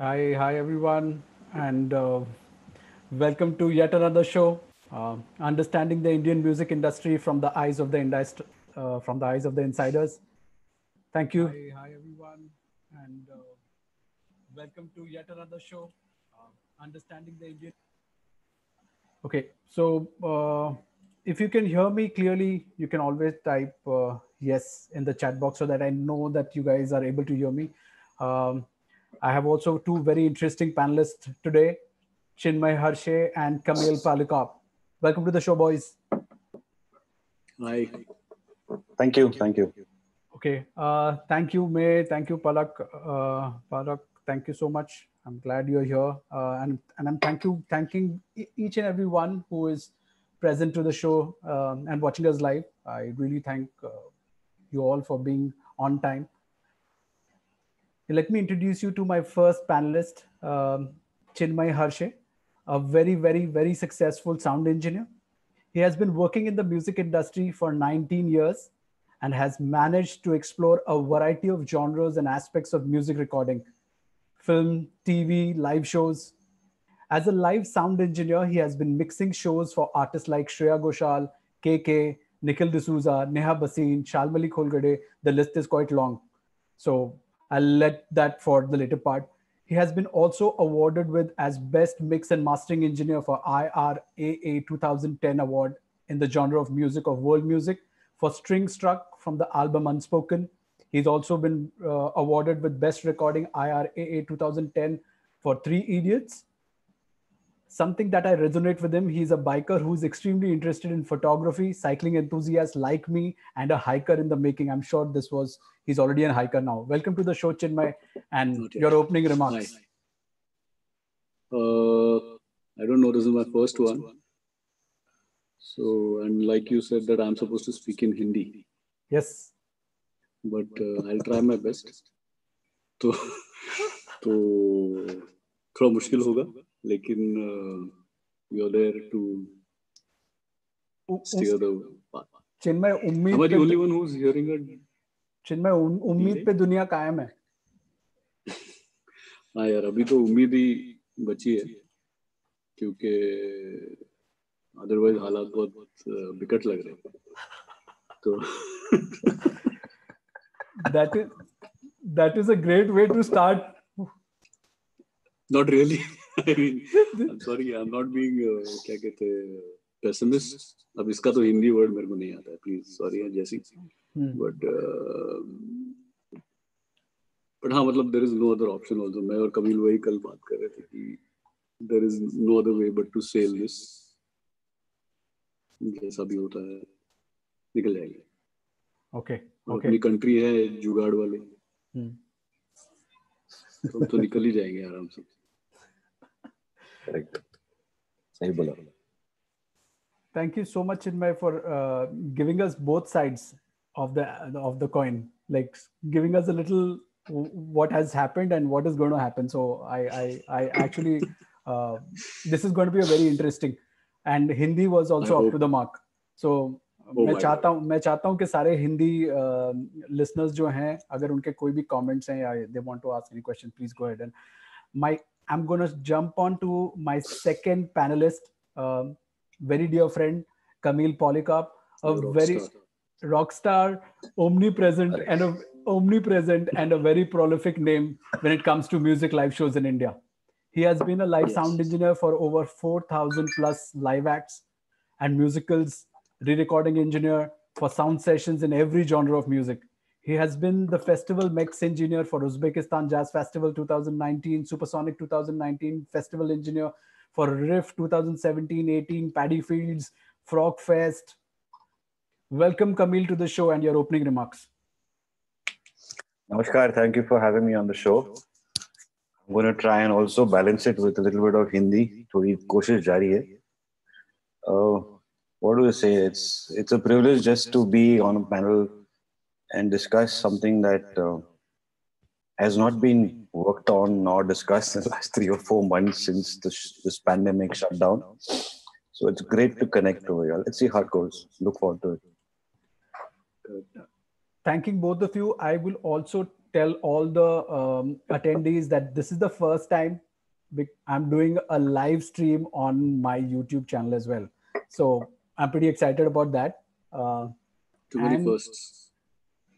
Hi, hi everyone, and uh, welcome to yet another show, uh, understanding the Indian music industry from the eyes of the industry, uh, from the eyes of the insiders. Thank you. Hi, hi everyone, and uh, welcome to yet another show, uh, understanding the Indian. Okay, so uh, if you can hear me clearly, you can always type uh, yes in the chat box so that I know that you guys are able to hear me. Um, I have also two very interesting panelists today, Chinmay Harshe and Camille Polycarp. Welcome to the show, boys. Hi. Thank you. Thank you. Okay. Uh, thank you, May. Thank you, Palak. Uh, Palak, thank you so much. I'm glad you're here. Uh, and, and I'm thank you, thanking each and every one who is present to the show um, and watching us live. I really thank uh, you all for being on time. Let me introduce you to my first panelist, um, Chinmay Harshe, a very, very, very successful sound engineer. He has been working in the music industry for 19 years and has managed to explore a variety of genres and aspects of music recording film, TV, live shows. As a live sound engineer, he has been mixing shows for artists like Shreya Ghoshal, KK, Nikhil D'Souza, Neha Bhasin, Shalmali Kholgade. The list is quite long. So I'll let that for the later part. He has been also awarded with as Best Mix and Mastering Engineer for IRAA 2010 award in the genre of music of world music for String Struck from the album Unspoken. He's also been uh, awarded with Best Recording IRAA 2010 for Three Idiots something that I resonate with him. He's a biker who's extremely interested in photography, cycling enthusiast like me, and a hiker in the making. I'm sure this was he's already a hiker now. Welcome to the show, Chinmay, and okay. your opening remarks. Uh, I don't know. This is my first one. So, and like you said, that I'm supposed to speak in Hindi. Yes. But uh, I'll try my best. तो तो थोड़ा मुश्किल होगा लेकिन you are there to steer the Chinmay उम्मीद पे दुनिया कायम है। हाँ यार अभी तो उम्मीद ही बची है क्योंकि अदरवाइज़ हालात बहुत बहुत बिकट लग रहे तो that is that is a great way to start not really I mean, I'm sorry, I'm not being uh, क्या कहते हैं pessimist. अब इसका तो हिंदी वर्ड मेरे को नहीं आता है प्लीज़ सॉरी जैसी। बट बट हाँ मतलब there is no other option also मैं और कपिल वही कल बात कर रहे थे कि there is no other way but to sell this जैसा भी होता है निकल जाएँगे। ओके ओके अपनी कंट्री है जुगाड़ वाले। तो, तो निकल ही जाएँगे आराम से। Correct. सही बोला thank you so much Chinmay for uh, giving us both sides of the of the coin like giving us a little what has happened and what is going to happen so i i, I actually uh, this is going to be a very interesting and hindi was also up to the mark so oh मैं चाहता हूँ मैं चाहता हूँ कि सारे Hindi listeners uh, जो हैं अगर उनके कोई भी कमेंट्स हैं या they want to ask any question please go ahead and my I'm going to jump on to my second panelist, um, very dear friend, Camille Polycarp, a rock very star. rock star, omnipresent, and a omnipresent and a very prolific name when it comes to music live shows in India. He has been a live yes. sound engineer for over 4,000 plus live acts and musicals, re-recording engineer for sound sessions in every genre of music. He has been the festival mix engineer for Uzbekistan Jazz Festival 2019, Supersonic 2019 festival engineer for Riff 2017-18, Paddy Fields, Frog Fest. Welcome, Camille, to the show and your opening remarks. Namaskar. Thank you for having me on the show. I'm going to try and also balance it with a little bit of Hindi. थोड़ी कोशिश जारी है. Uh, what do I say? It's it's a privilege just to be on a panel and discuss something that uh, has not been worked on or discussed in the last three or four months since this, this pandemic shut down. So it's great to connect over here. Let's see how it goes. Look forward to it. Thanking both of you, I will also tell all the um, attendees that this is the first time I'm doing a live stream on my YouTube channel as well. So I'm pretty excited about that. Uh, too many firsts.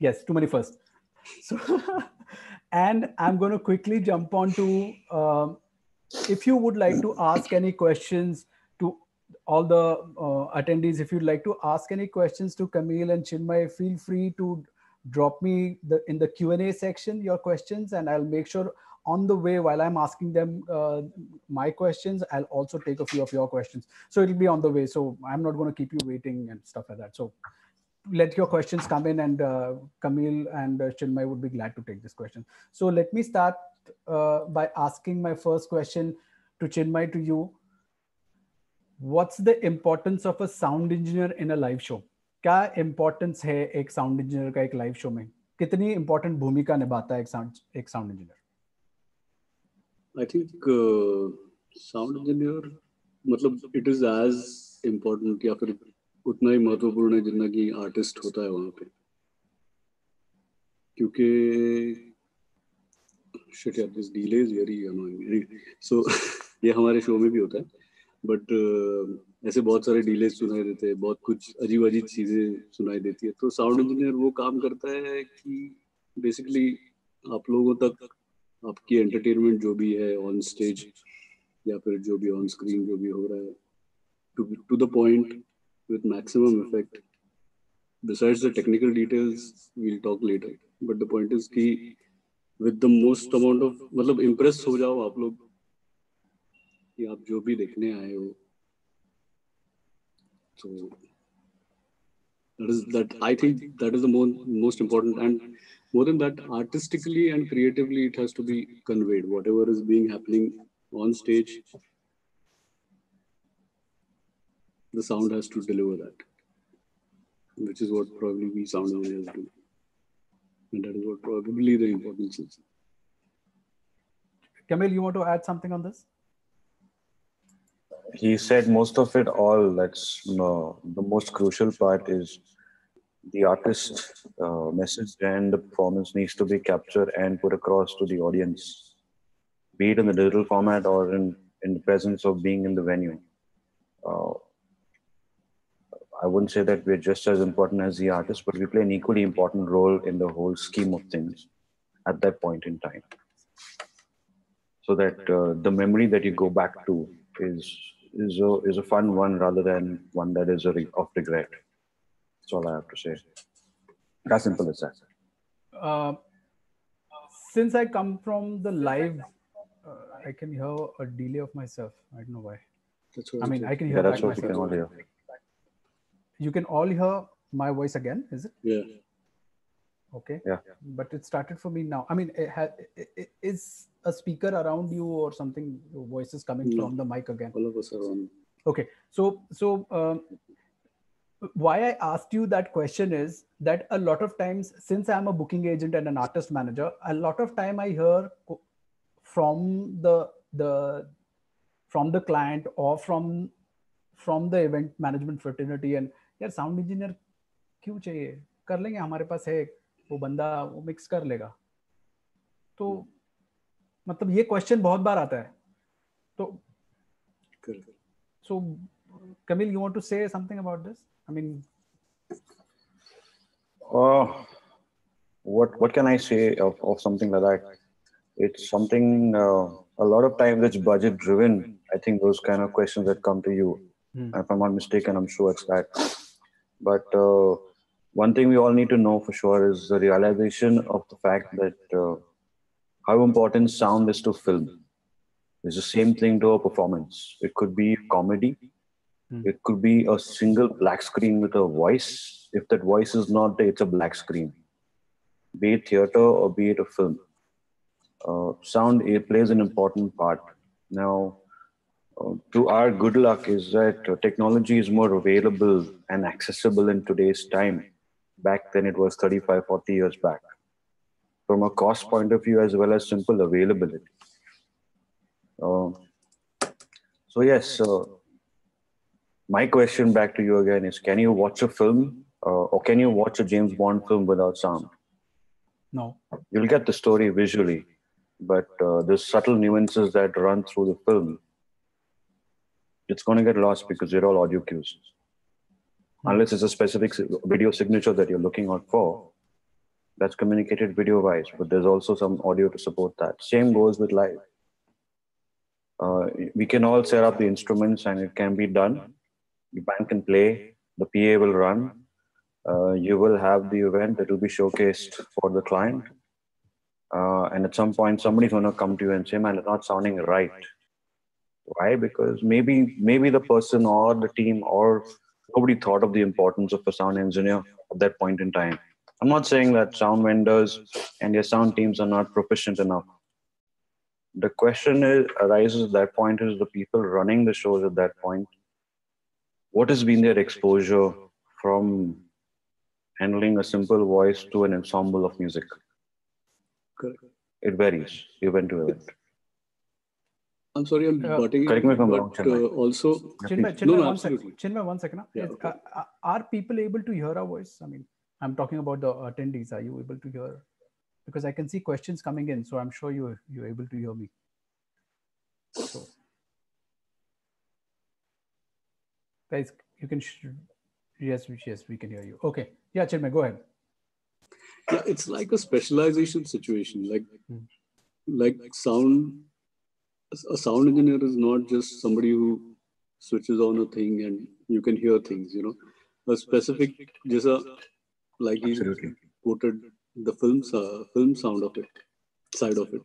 Yes, too many first. So, and I'm going to quickly jump on to uh, if you would like to ask any questions to all the uh, attendees, if you'd like to ask any questions to Camille and Chinmay, feel free to drop me the in the Q&A section your questions and I'll make sure on the way while i'm asking them uh, my questions i'll also take a few of your questions. So it'll be on the way. So i'm not going to keep you waiting and stuff like that. So let your questions come in and uh, Camille and uh, Chinmay would be glad to take this question. So let me start uh, by asking my first question to Chinmay to you. What's the importance of a sound engineer in a live show? क्या importance है एक sound engineer का एक live show में कितनी important भूमिका निभाता है एक sound एक sound engineer I think uh, sound engineer मतलब it is as important या फिर उतना ही महत्वपूर्ण है जितना कि आर्टिस्ट होता है वहाँ पे। क्योंकि डिले सो ये हमारे शो में भी होता है। बट uh, ऐसे बहुत सारे डिलेज सुनाई देते हैं बहुत कुछ अजीब अजीब चीज़ें सुनाई देती है। तो साउंड इंजीनियर वो काम करता है कि बेसिकली आप लोगों तक आपकी एंटरटेनमेंट जो भी है ऑन स्टेज या फिर जो भी ऑन स्क्रीन जो भी हो रहा है to the point with maximum effect besides the technical details we'll talk later but the point is कि with the most amount of मतलब impress हो जाओ आप लोग कि आप जो भी देखने आए हो so that is that I think that is the most most important and more than that artistically and creatively it has to be conveyed whatever is being happening on stage the sound has to deliver that which is what probably we sound engineers do and that is what probably the importance is Camille, you want to add something on this? He said most of it all. That's no, the most crucial part is the artist uh, message and the performance needs to be captured and put across to the audience, be it in the digital format or in, in the presence of being in the venue. Uh, I wouldn't say that we're just as important as the artist, but we play an equally important role in the whole scheme of things at that point in time. So that uh, the memory that you go back to is is a, is a fun one rather than one that is a re- of regret. That's all I have to say. As simple as that. Uh, since I come from the live, uh, I can hear a delay of myself. I don't know why. I mean, I can hear yeah, that's what you can hear. You can all hear my voice again, is it? Yeah. Okay. Yeah. But it started for me now. I mean, it ha- it, it is a speaker around you or something? Your voice is coming No. from the mic again. All of us are on. Okay. So so um, why I asked you that question is that a lot of times, since I'm a booking agent and an artist manager, a lot of time I hear from the the from the client or from from the event management fraternity and यार sound engineer क्यों चाहिए कर लेंगे हमारे पास है वो बंदा वो मिक्स कर लेगा तो मतलब ये क्वेश्चन बहुत बार आता है तो so Camille you want to say something about this I mean Uh, what what can I say of, of something like that? It's something uh, a lot of times it's budget driven. I think those kind of questions that come to you. Hmm. If I'm not mistaken, I'm sure it's that. But uh, one thing we all need to know for sure is the realization of the fact that uh, how important sound is to film. It's the same thing to a performance. It could be comedy. Hmm. It could be a single black screen with a voice. If that voice is not there, it's a black screen. Be it theater or be it a film. Uh, sound it plays an important part. Now, to our good luck is that uh, technology is more available and accessible in today's time. Back than it was 35 40 years back. From a cost point of view as well as simple availability. Uh, so yes uh, my question back to you again is can you watch a film uh, or can you watch a james bond film without sound? No. You'll get the story visually, but uh, the subtle nuances that run through the film, it's going to get lost because they're all audio cues. Unless it's a specific video signature that you're looking out for, that's communicated video wise, but there's also some audio to support that. Same goes with live. Uh, we can all set up the instruments and it can be done. The band can play, the PA will run, uh, you will have the event that will be showcased for the client. Uh, and at some point, somebody's going to come to you and say, man, it's not sounding right. Why? Because maybe, maybe the person or the team or nobody thought of the importance of a sound engineer at that point in time. I'm not saying that sound vendors and their sound teams are not proficient enough. The question is, arises at that point is the people running the shows at that point. What has been their exposure from handling a simple voice to an ensemble of music? Correct. It varies event to event. I'm sorry, I'm Uh, butting correct me if I'm but wrong, Chinmay. uh, also Chinmay, Chinmay, No, no, one second. absolutely. Chinmay, one second. Yeah, okay. uh, uh, are people able to hear our voice? I mean, I'm talking about the attendees. Are you able to hear? Because I can see questions coming in, so I'm sure you you're able to hear me. So, guys, you can. Sh- yes, yes, we can hear you. Okay. Yeah, Chinmay, go ahead. yeah, it's like a specialization situation. Like Hmm. like sound a sound engineer is not just somebody who switches on a thing and you can hear things, you know. A specific just a like he Absolutely. quoted the film uh, film sound of it, side of it.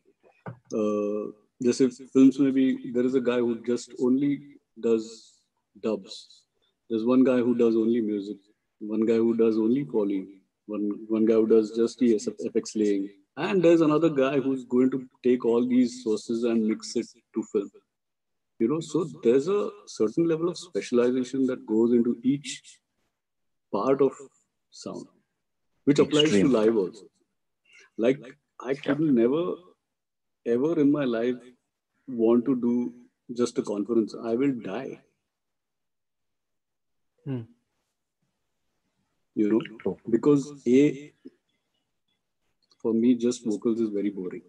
Uh, just if films maybe there is a guy who just only does dubs. There's one guy who does only music. One guy who does only Foley. One one guy who does just the FX laying. And there's another guy who's going to take all these sources and mix it to film. You know, so there's a certain level of specialization that goes into each part of sound, which applies Extreme. to live also. Like I could never, ever in my life want to do just a conference. I will die. Hmm. You know, because a for me just vocals is very boring.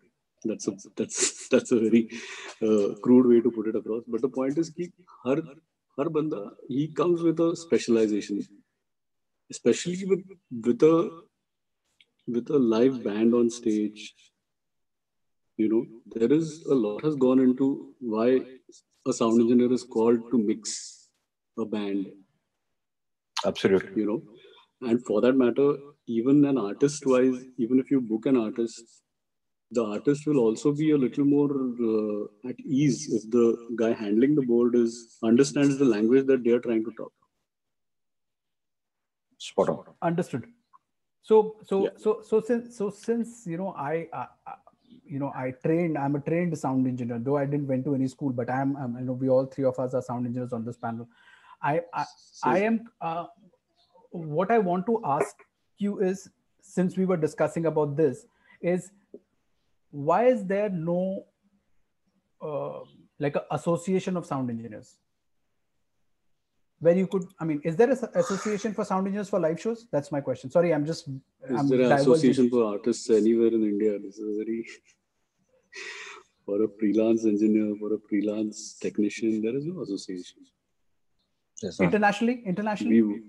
That's a that's that's a very uh, crude way to put it across. But the point is ki har har banda he comes with a specialization. Especially with with a with a live band on stage you know there is a lot has gone into why a sound engineer is called to mix a band. Absolutely. you know and for that matter even an artist wise even if you book an artist the artist will also be a little more uh, at ease if the guy handling the board is understands the language that they are trying to talk Spot on. understood so so Yeah. so so since so since you know I, I I- you know i trained i'm a trained sound engineer though i didn't went to any school but i'm, I'm you know we all three of us are sound engineers on this panel i i, I am uh, what i want to ask you is since we were discussing about this is why is there no uh, like a association of sound engineers? Where you could i mean is there an association for sound engineers for live shows? That's my question. Sorry i'm just is I'm there an association for artists anywhere in india? This is a very for a freelance engineer for a freelance technician there is no association. Yes, internationally? Internationally? We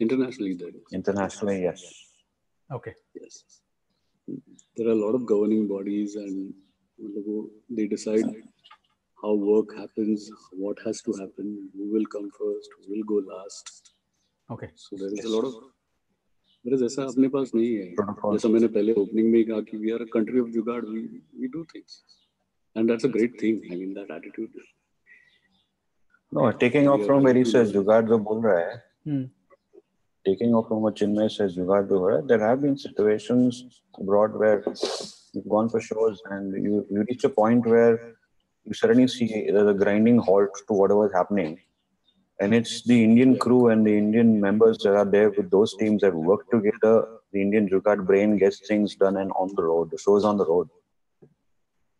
internationally there is Internationally, yes. okay Yes. There are a lot of governing bodies and they decide how work happens, what has to happen, who will come first, who will go last. okay So there is a lot of there is ऐसा अपने पास नहीं है Protocol. जैसा मैंने पहले opening में ही कहा कि we are a country of जुगाड़ we we do things and that's a great thing I mean that attitude No, taking off from where he says जुगाड़ जो बोल रहा है, hmm. taking off too much illness as regard to her. There have been situations abroad where you've gone for shows and you, you reach a point where you suddenly see there's a grinding halt to whatever's happening. And it's the Indian crew and the Indian members that are there with those teams that work together. The Indian Jugaad brain gets things done and on the road. The show's on the road.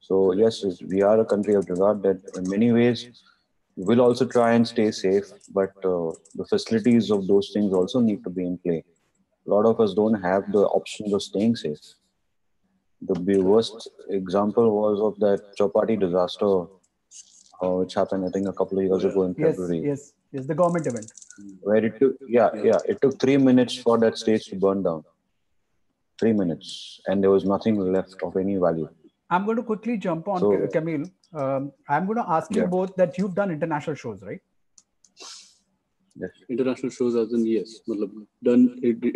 So, yes, we are a country of Jugaad that in many ways will also try and stay safe, but uh, the facilities of those things also need to be in play. A lot of us don't have the options of staying safe. the worst example was of that Chowpatty disaster, uh, which happened, I think, a couple of years ago in yes February. yes yes the government event Where it took, yeah, yeah, it took three minutes for that stage to burn down. Three minutes, and there was nothing left of any value. I'm going to quickly jump on So- camille um, i'm going to ask you Yeah. both that you've done international shows right Yes. International shows as in yes, matlab, done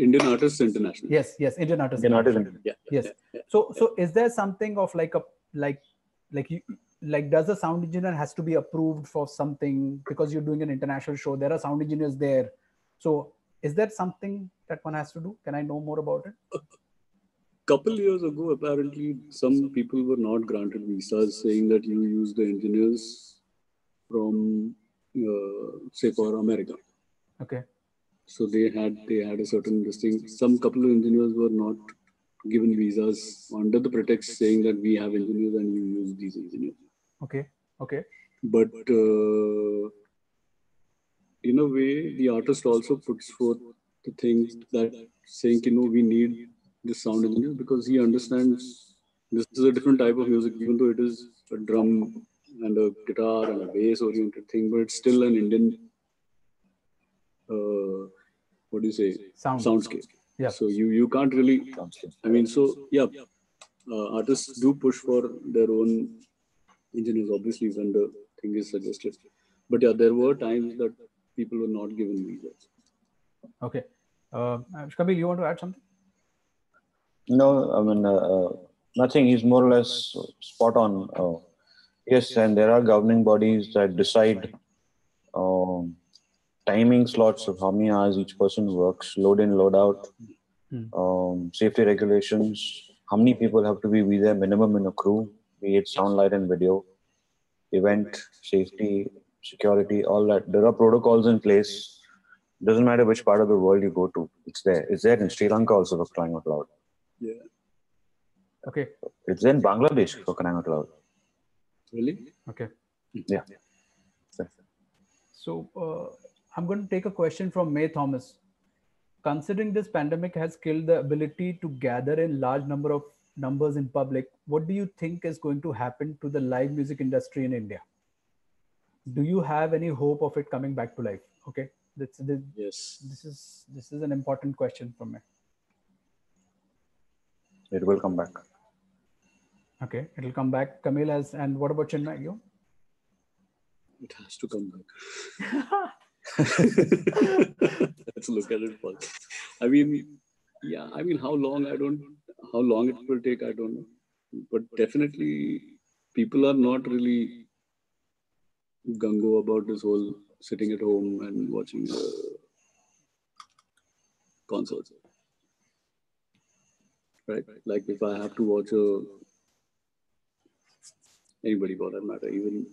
Indian artists international. yes yes indian artists Indian artists. Yeah. yes so so is there something of like a like like you like does the sound engineer has to be approved for something because you're doing an international show there are sound engineers there so is there something that one has to do can i know more about it Couple years ago, apparently, some people were not granted visas, saying that you use the engineers from, uh, say, for America. okay So they had they had a certain this thing. Some couple of engineers were not given visas under the pretext saying that we have engineers and you use these engineers. okay okay But uh, in a way, the artist also puts forth the thing that saying, you know, we need this sound engineer because he understands this is a different type of music, even though it is a drum and a guitar and a bass oriented thing, but it's still an Indian, uh, what do you say, sound soundscape. Yeah. So you you can't really I mean, so yeah, uh, artists do push for their own engineers, obviously, when the thing is suggested. But yeah, there were times that people were not given visas. okay uh Camille, you want to add something No, I mean, uh, uh, nothing. He's more or less spot on. Uh, yes, and there are governing bodies that decide um, timing slots of how many hours each person works, load in, load out, Hmm. um, safety regulations, how many people have to be with there minimum in a crew, be it sound, light, and video, event, safety, security, all that. There are protocols in place. Doesn't matter which part of the world you go to, it's there. It's there in Sri Lanka also for crying out loud. Yeah. okay It's in Bangladesh for crying out loud. Really? okay Yeah. So uh, I'm going to take a question from May Thomas. Considering this pandemic has killed the ability to gather in large number of numbers in public, what do you think is going to happen to the live music industry in India? Do you have any hope of it coming back to life? Okay, this, this, Yes. this is this is an important question for me. It will come back. Okay, it'll come back. Camille has, and what about Chinmay? You? It has to come back. Let's look at it first. I mean, yeah, I mean, how long? I don't, how long it will take, I don't know. But definitely, people are not really gungo about this whole sitting at home and watching uh, concerts. Right? Like if I have to watch a anybody for that matter, even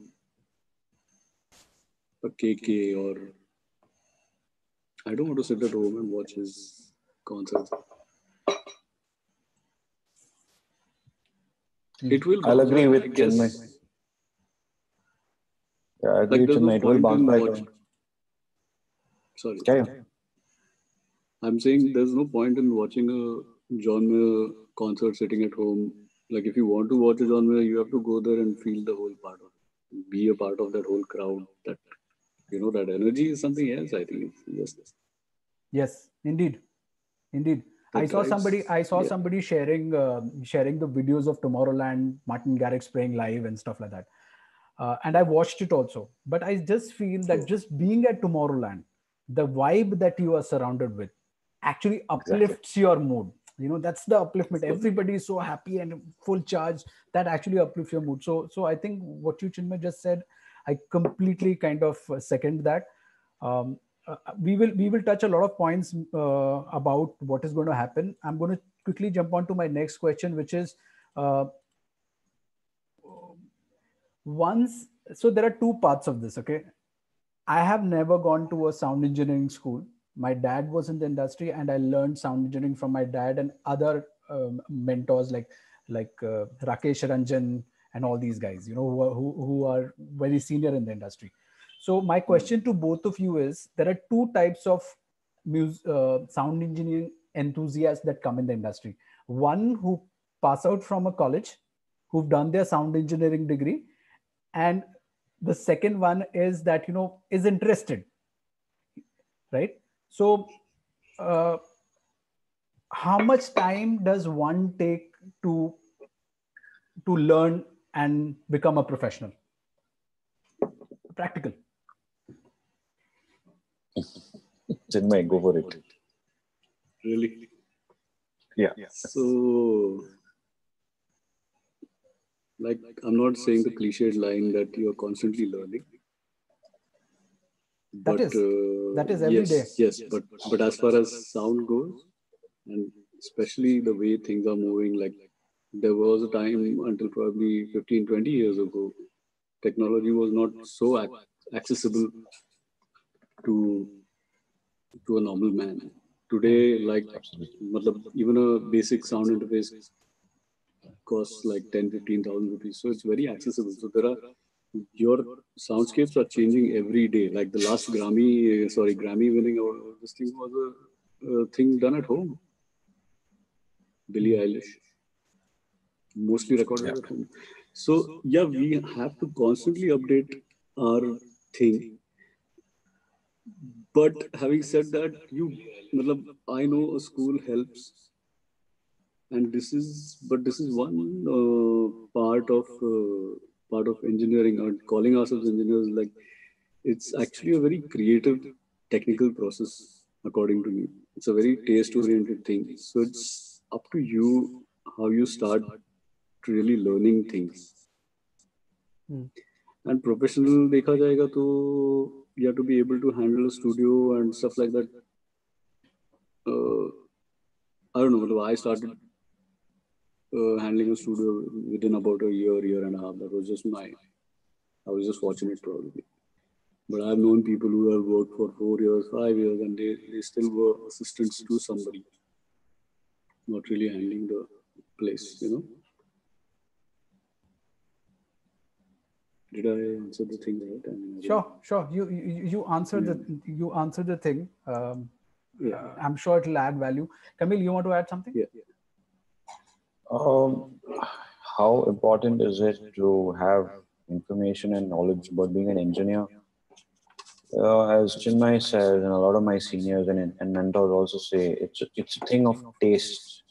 a KK or I don't want to sit at home and watch his concerts. Hmm. It will. I'll agree with I guess. Chinmay. Yeah, I agree Like. It will bounce back. Sorry, on. I'm saying there's no point in watching a John Mayer concert sitting at home. Like if you want to watch a John Mayer, you have to go there and feel the whole part of it. Be a part of that whole crowd. That you know that energy is something else. I think just Yes, indeed, indeed. That I saw drives- somebody. I saw yeah. somebody sharing uh, sharing the videos of Tomorrowland, Martin Garrix playing live and stuff like that. Uh, and I watched it also. But I just feel that just being at Tomorrowland, the vibe that you are surrounded with, actually uplifts your mood. You know, that's the upliftment. Everybody is so happy and full charge. That actually uplifts your mood. So, so I think what you Chinmay just said, I completely kind of uh, second that. Um, uh, we will we will touch a lot of points uh, about what is going to happen. I'm going to quickly jump on to my next question, which is uh, once. So there are two parts of this. Okay, I have never gone to a sound engineering school. My dad was in the industry, and I learned sound engineering from my dad and other um, mentors like like uh, Rakesh Ranjan and all these guys. You know who are, who, who are very senior in the industry. So my question to both of you is: there are two types of mus- uh, sound engineering enthusiasts that come in the industry. One who pass out from a college who've done their sound engineering degree and the second one is that you know is interested right so uh, how much time does one take to to learn and become a professional practical Chinmay, go for it. Really? Yeah. So, like, I'm not saying the cliched line that you're constantly learning. That is- that uh, is every yes, day. Yes, but but as far as sound goes, and especially the way things are moving, like there was a time until probably 15, 20 years ago, technology was not so ac- accessible to to a normal man. Today, like even a basic sound interface costs like 10 15000 rupees so it's very accessible so there are your soundscapes are changing every day. Like the last grammy uh, sorry grammy winning award this thing was a, thing done at home. Billie eilish. Mostly recorded Yeah. at home. So yeah we have to constantly update our thing. But having said that you i know a school helps. And this is but this is one uh, part of uh, part of engineering or calling ourselves engineers like it's actually a very creative technical process according to me. It's a very taste oriented thing. So it's up to you how you start really learning things. Hmm. and professional dekha jayega to you have to be able to handle a studio and stuff like that. Uh, i don't know i started uh, handling a studio within about a year, year and a half. That was just my, I was just fortunate probably. But I've known people who have worked for four years, five years, and they, they still were assistants to somebody, not really handling the place, you know. Did I answer the thing right? I mean, I sure sure you you, you answered the you answered the thing um, Yeah. i'm sure it'll add value camille you want to add something yeah. Um, how important is it to have information and knowledge about being an engineer? Uh, as Chinmay says, and a lot of my seniors and, and mentors also say, it's it's a thing of taste.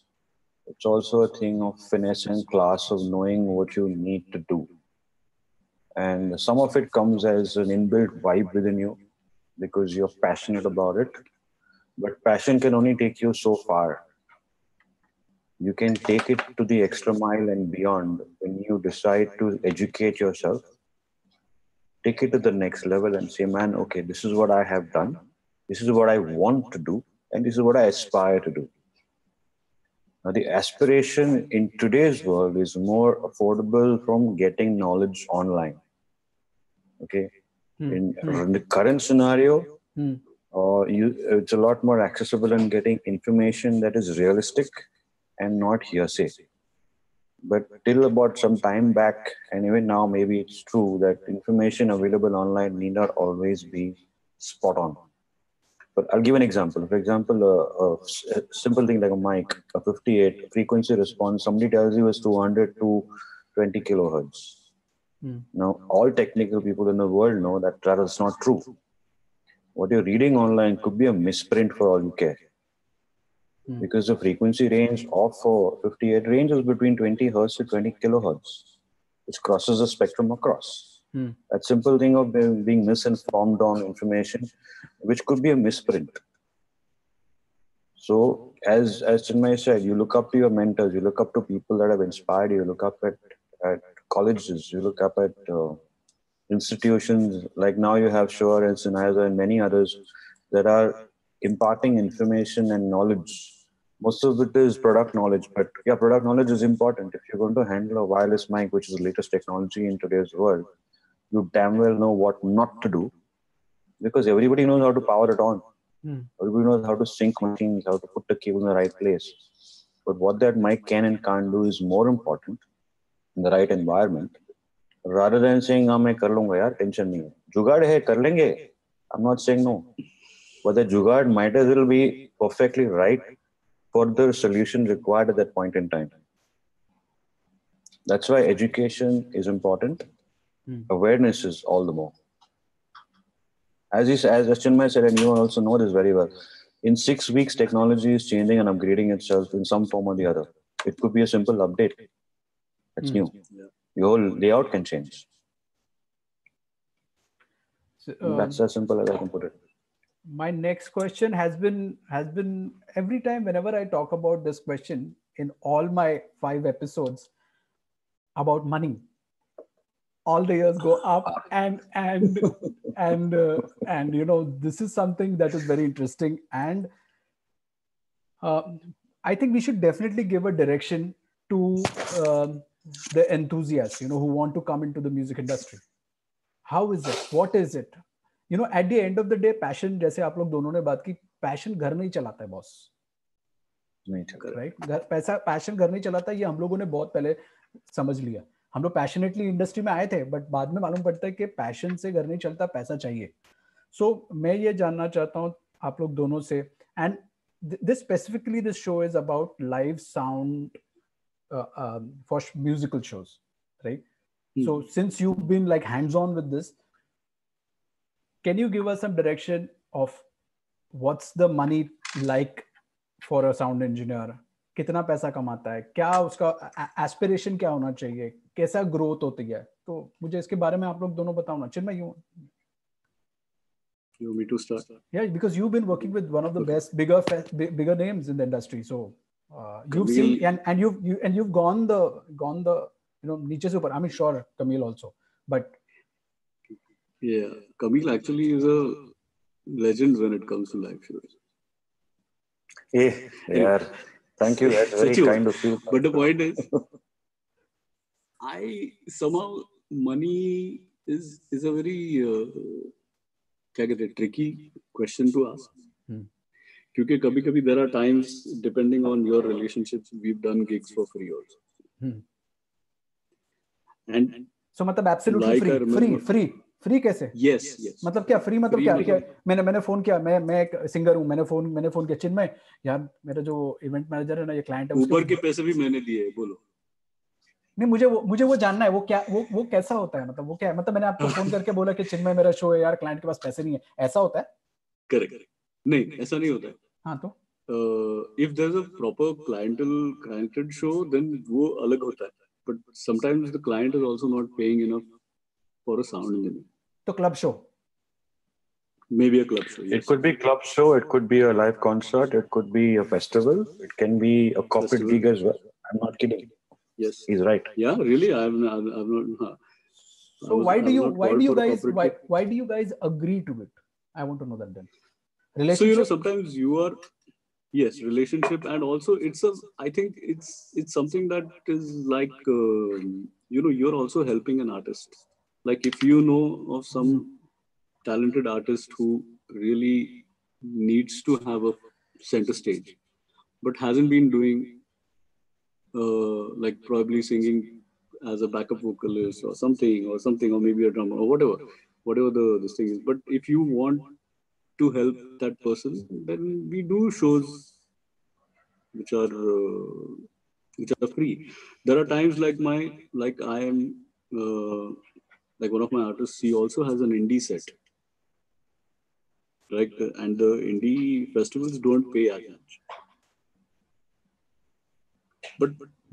It's also a thing of finesse and class of knowing what you need to do. And some of it comes as an inbuilt vibe within you because you're passionate about it. But passion can only take you so far you can take it to the extra mile and beyond when you decide to educate yourself take it to the next level and say man okay this is what i have done this is what i want to do and this is what i aspire to do now the aspiration in today's world is more affordable from getting knowledge online okay Hmm. in, Hmm. the current scenario Hmm. uh, you, it's a lot more accessible in getting information that is realistic and not hearsay. But till about some time back, and even now, maybe it's true that information available online need not always be spot on. But I'll give an example. For example, a simple thing like a mic, a 58 frequency response, somebody tells you is 200 to 20 kilohertz. Hmm. Now, all technical people in the world know that that is not true. What you're reading online could be a misprint for all you care Hmm. because the frequency range of uh, 58 range is between 20 hertz to 20 kilohertz, which crosses the spectrum across. Hmm. That simple thing of being, being misinformed on information, which could be a misprint. So, as as Chinmay said, you look up to your mentors, you look up to people that have inspired you, you look up at, at colleges, you look up at uh, institutions like now you have Shure and Sennheiser and many others that are imparting information and knowledge Most of it is product knowledge, but yeah, product knowledge is important. If you're going to handle a wireless mic, which is the latest technology in today's world, you damn well know what not to do because everybody knows how to power it on. Hmm. Everybody knows how to sync machines, how to put the cable in the right place. But what that mic can and can't do is more important in the right environment rather than saying हाँ मैं कर लूंगा यार tension नहीं है जुगाड़ है कर लेंगे I'm not saying no but the jugaad might as well be perfectly right for the solution required at that point in time That's why education is important. Hmm. Awareness is all the more. As, he, as Chinmay said, and you also know this very well, in six weeks, technology is changing and upgrading itself in some form or the other. It could be a simple update. That's Hmm. new. Yeah. Your whole layout can change. So, um, That's as simple as I can put it. My next question has been has been every time whenever i talk about this question in all my five episodes about money all the years go up and and and uh, and you know this is something that is very interesting. And uh, i think we should definitely give a direction to um, the enthusiasts you know who want to come into the music industry. How is it? What is it you know at the end of the day passion जैसे आप लोग दोनों ने बात की passion घर नहीं चलाता है बॉस नहीं राइट घर पैसा पैशन घर नहीं चलाता ये हम लोगों ने बहुत पहले समझ लिया। हम लोग पैशनेटली इंडस्ट्री में आए थे बट बाद में मालूम पड़ता है कि पैशन से घर नहीं चलता पैसा चाहिए। सो so, मैं ये जानना चाहता हूँ आप लोग दोनों से and this specifically this show is about live sound uh, um, for sh- musical shows right? Hmm. so since you've been like hands on with this can you give us some direction of what's the money like for a sound engineer कितना पैसा कमाता है क्या उसका aspiration क्या होना चाहिए कैसा ग्रोथ होती है तो मुझे इसके बारे में आप लोग दोनों बताओ ना Chinmay you You me to start? yeah because you've been working with one of the best bigger bigger names in the industry so uh, you've seen and and you've you and you've gone the gone the you know niche se upar i mean sure camille also but Yeah, Camille actually is a legend when it comes to live shows. Hey, yeah. Thank you. That's very Sachi, kind of you. But the point is, I somehow money is is a very uh, क्या कहते हैं tricky question to ask. Hmm. क्योंकि कभी कभी there are times depending on your relationships we've done gigs for free also. Hmm. And so मतलब absolutely Like I free Free कैसे? Yes, yes. मतलब क्या? फ्री मतलब Free क्या? मतलब- क्या मैंने मैंने फ़ोन किया मैं मैं एक सिंगर हूँ मैंने फ़ोन मैंने फ़ोन किया चिन्मय यार मेरा जो इवेंट मैनेजर है ना ये क्लाइंट है ऊपर के पैसे भी मैंने दिए बोलो। नहीं मुझे वो मुझे वो जानना है वो क्या वो वो कैसा होता है? मतलब वो क्या है? मतलब मैंने आपको फ़ोन करके बोला कि चिन्मय मेरा शो है यार क्लाइंट के पास पैसे नहीं है। ऐसा होता है? करेक्ट नहीं ऐसा नहीं होता है। हाँ तो? uh, if there's a proper clientele cliented show, then वो अलग होता है. But sometimes the client is also not paying enough for a sound engineer. to club show? Maybe a club show. Yes. It could be club show. It could be a live concert. It could be a festival. It can be a corporate festival. gig as well. I'm not kidding. Yes, he's right. Yeah, really. I'm. I'm, I'm not. So why do you why do you guys why why do you guys agree to it? I want to know that then. Relationship. So you know, sometimes you are yes relationship and also it's a i think it's it's something that is like uh, you know you're also helping an artist like if you know of some talented artist who really needs to have a center stage, but hasn't been doing uh, like probably singing as a backup vocalist or something or something or maybe a drummer or whatever, whatever the this thing is. But if you want to help that person, then we do shows which are uh, which are free. There are times like my like I am uh, like one of my artists. He also has an indie set, right? And the indie festivals don't pay as much. But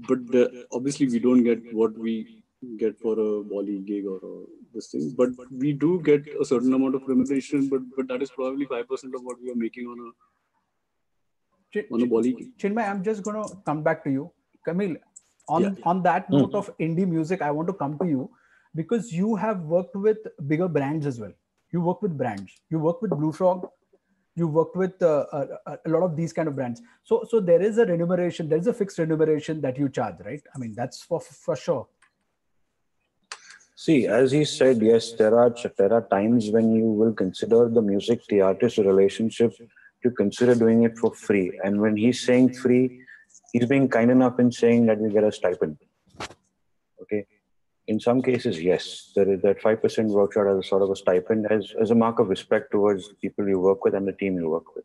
but the, obviously we don't get what we get for a volley gig or a, this thing. But we do get a certain amount of remuneration. But but that is probably five percent of what we are making on a Ch- on a Ch- volley gig. Chinmay, I'm just going to come back to you. Camille, on, Yeah. on that Hmm. note of indie music, I want to come to you because you have worked with bigger brands as well. You work with brands. You work with Blue Frog. You worked with uh, a, a- lot of these kind of brands. So, so there is a remuneration. There is a fixed remuneration that you charge, right? I mean, that's for for sure. See, as he said, yes, there are there are times when you will consider the music, the artist relationship, to consider doing it for free. And when he's saying free, he's being kind enough in saying that we get a stipend. Okay. In some cases, yes, there is that five percent workshop as a sort of a stipend as, as a mark of respect towards the people you work with and the team you work with.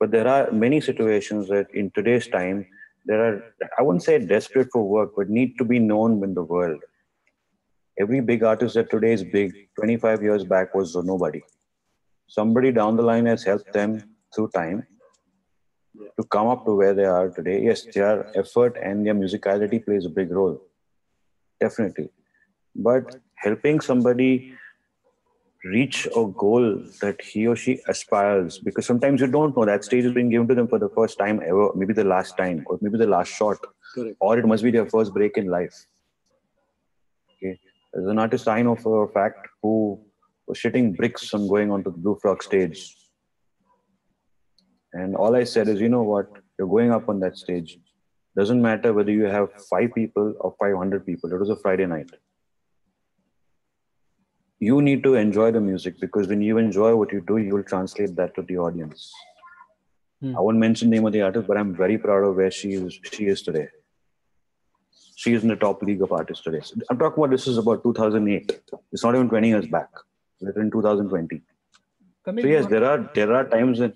But there are many situations that in today's time there are I wouldn't say desperate for work, but need to be known in the world. Every big artist that today is big, 25 years back was nobody. Somebody down the line has helped them through time to come up to where they are today. Yes, their effort and their musicality plays a big role. Definitely. But helping somebody reach a goal that he or she aspires because sometimes you don't know that stage is being given to them for the first time ever maybe the last time or maybe the last shot Correct. or it must be their first break in life. Okay? There's an artist i know for a fact who was shitting bricks on going onto the blue frog stage. And all i said is you know what? You're going up on that stage doesn't matter whether you have five people or 500 people it was a friday night you need to enjoy the music because when you enjoy what you do, you will translate that to the audience. Hmm. I won't mention the name of the artist, but I'm very proud of where she is. She is today. She is in the top league of artists today. I'm talking about this is about 2008. It's not even 20 years back. We're in 2020. Camille, So yes, there are there are times that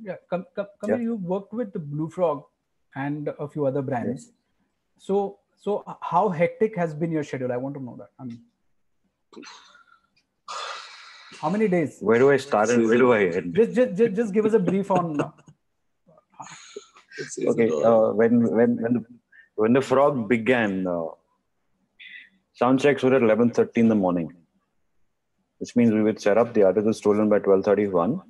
yeah, Kam, Camille, you worked with the Blue Frog and a few other brands. So, so how hectic has been your schedule? I want to know that. I mean, how many days? where do I start and where do I end? Just, just, just, just give us a brief on. uh, It's- it's okay uh, when when when the, when the frog began uh, sound checks were at 11.30 in the morning which means we would set up the artist was stolen by 12.31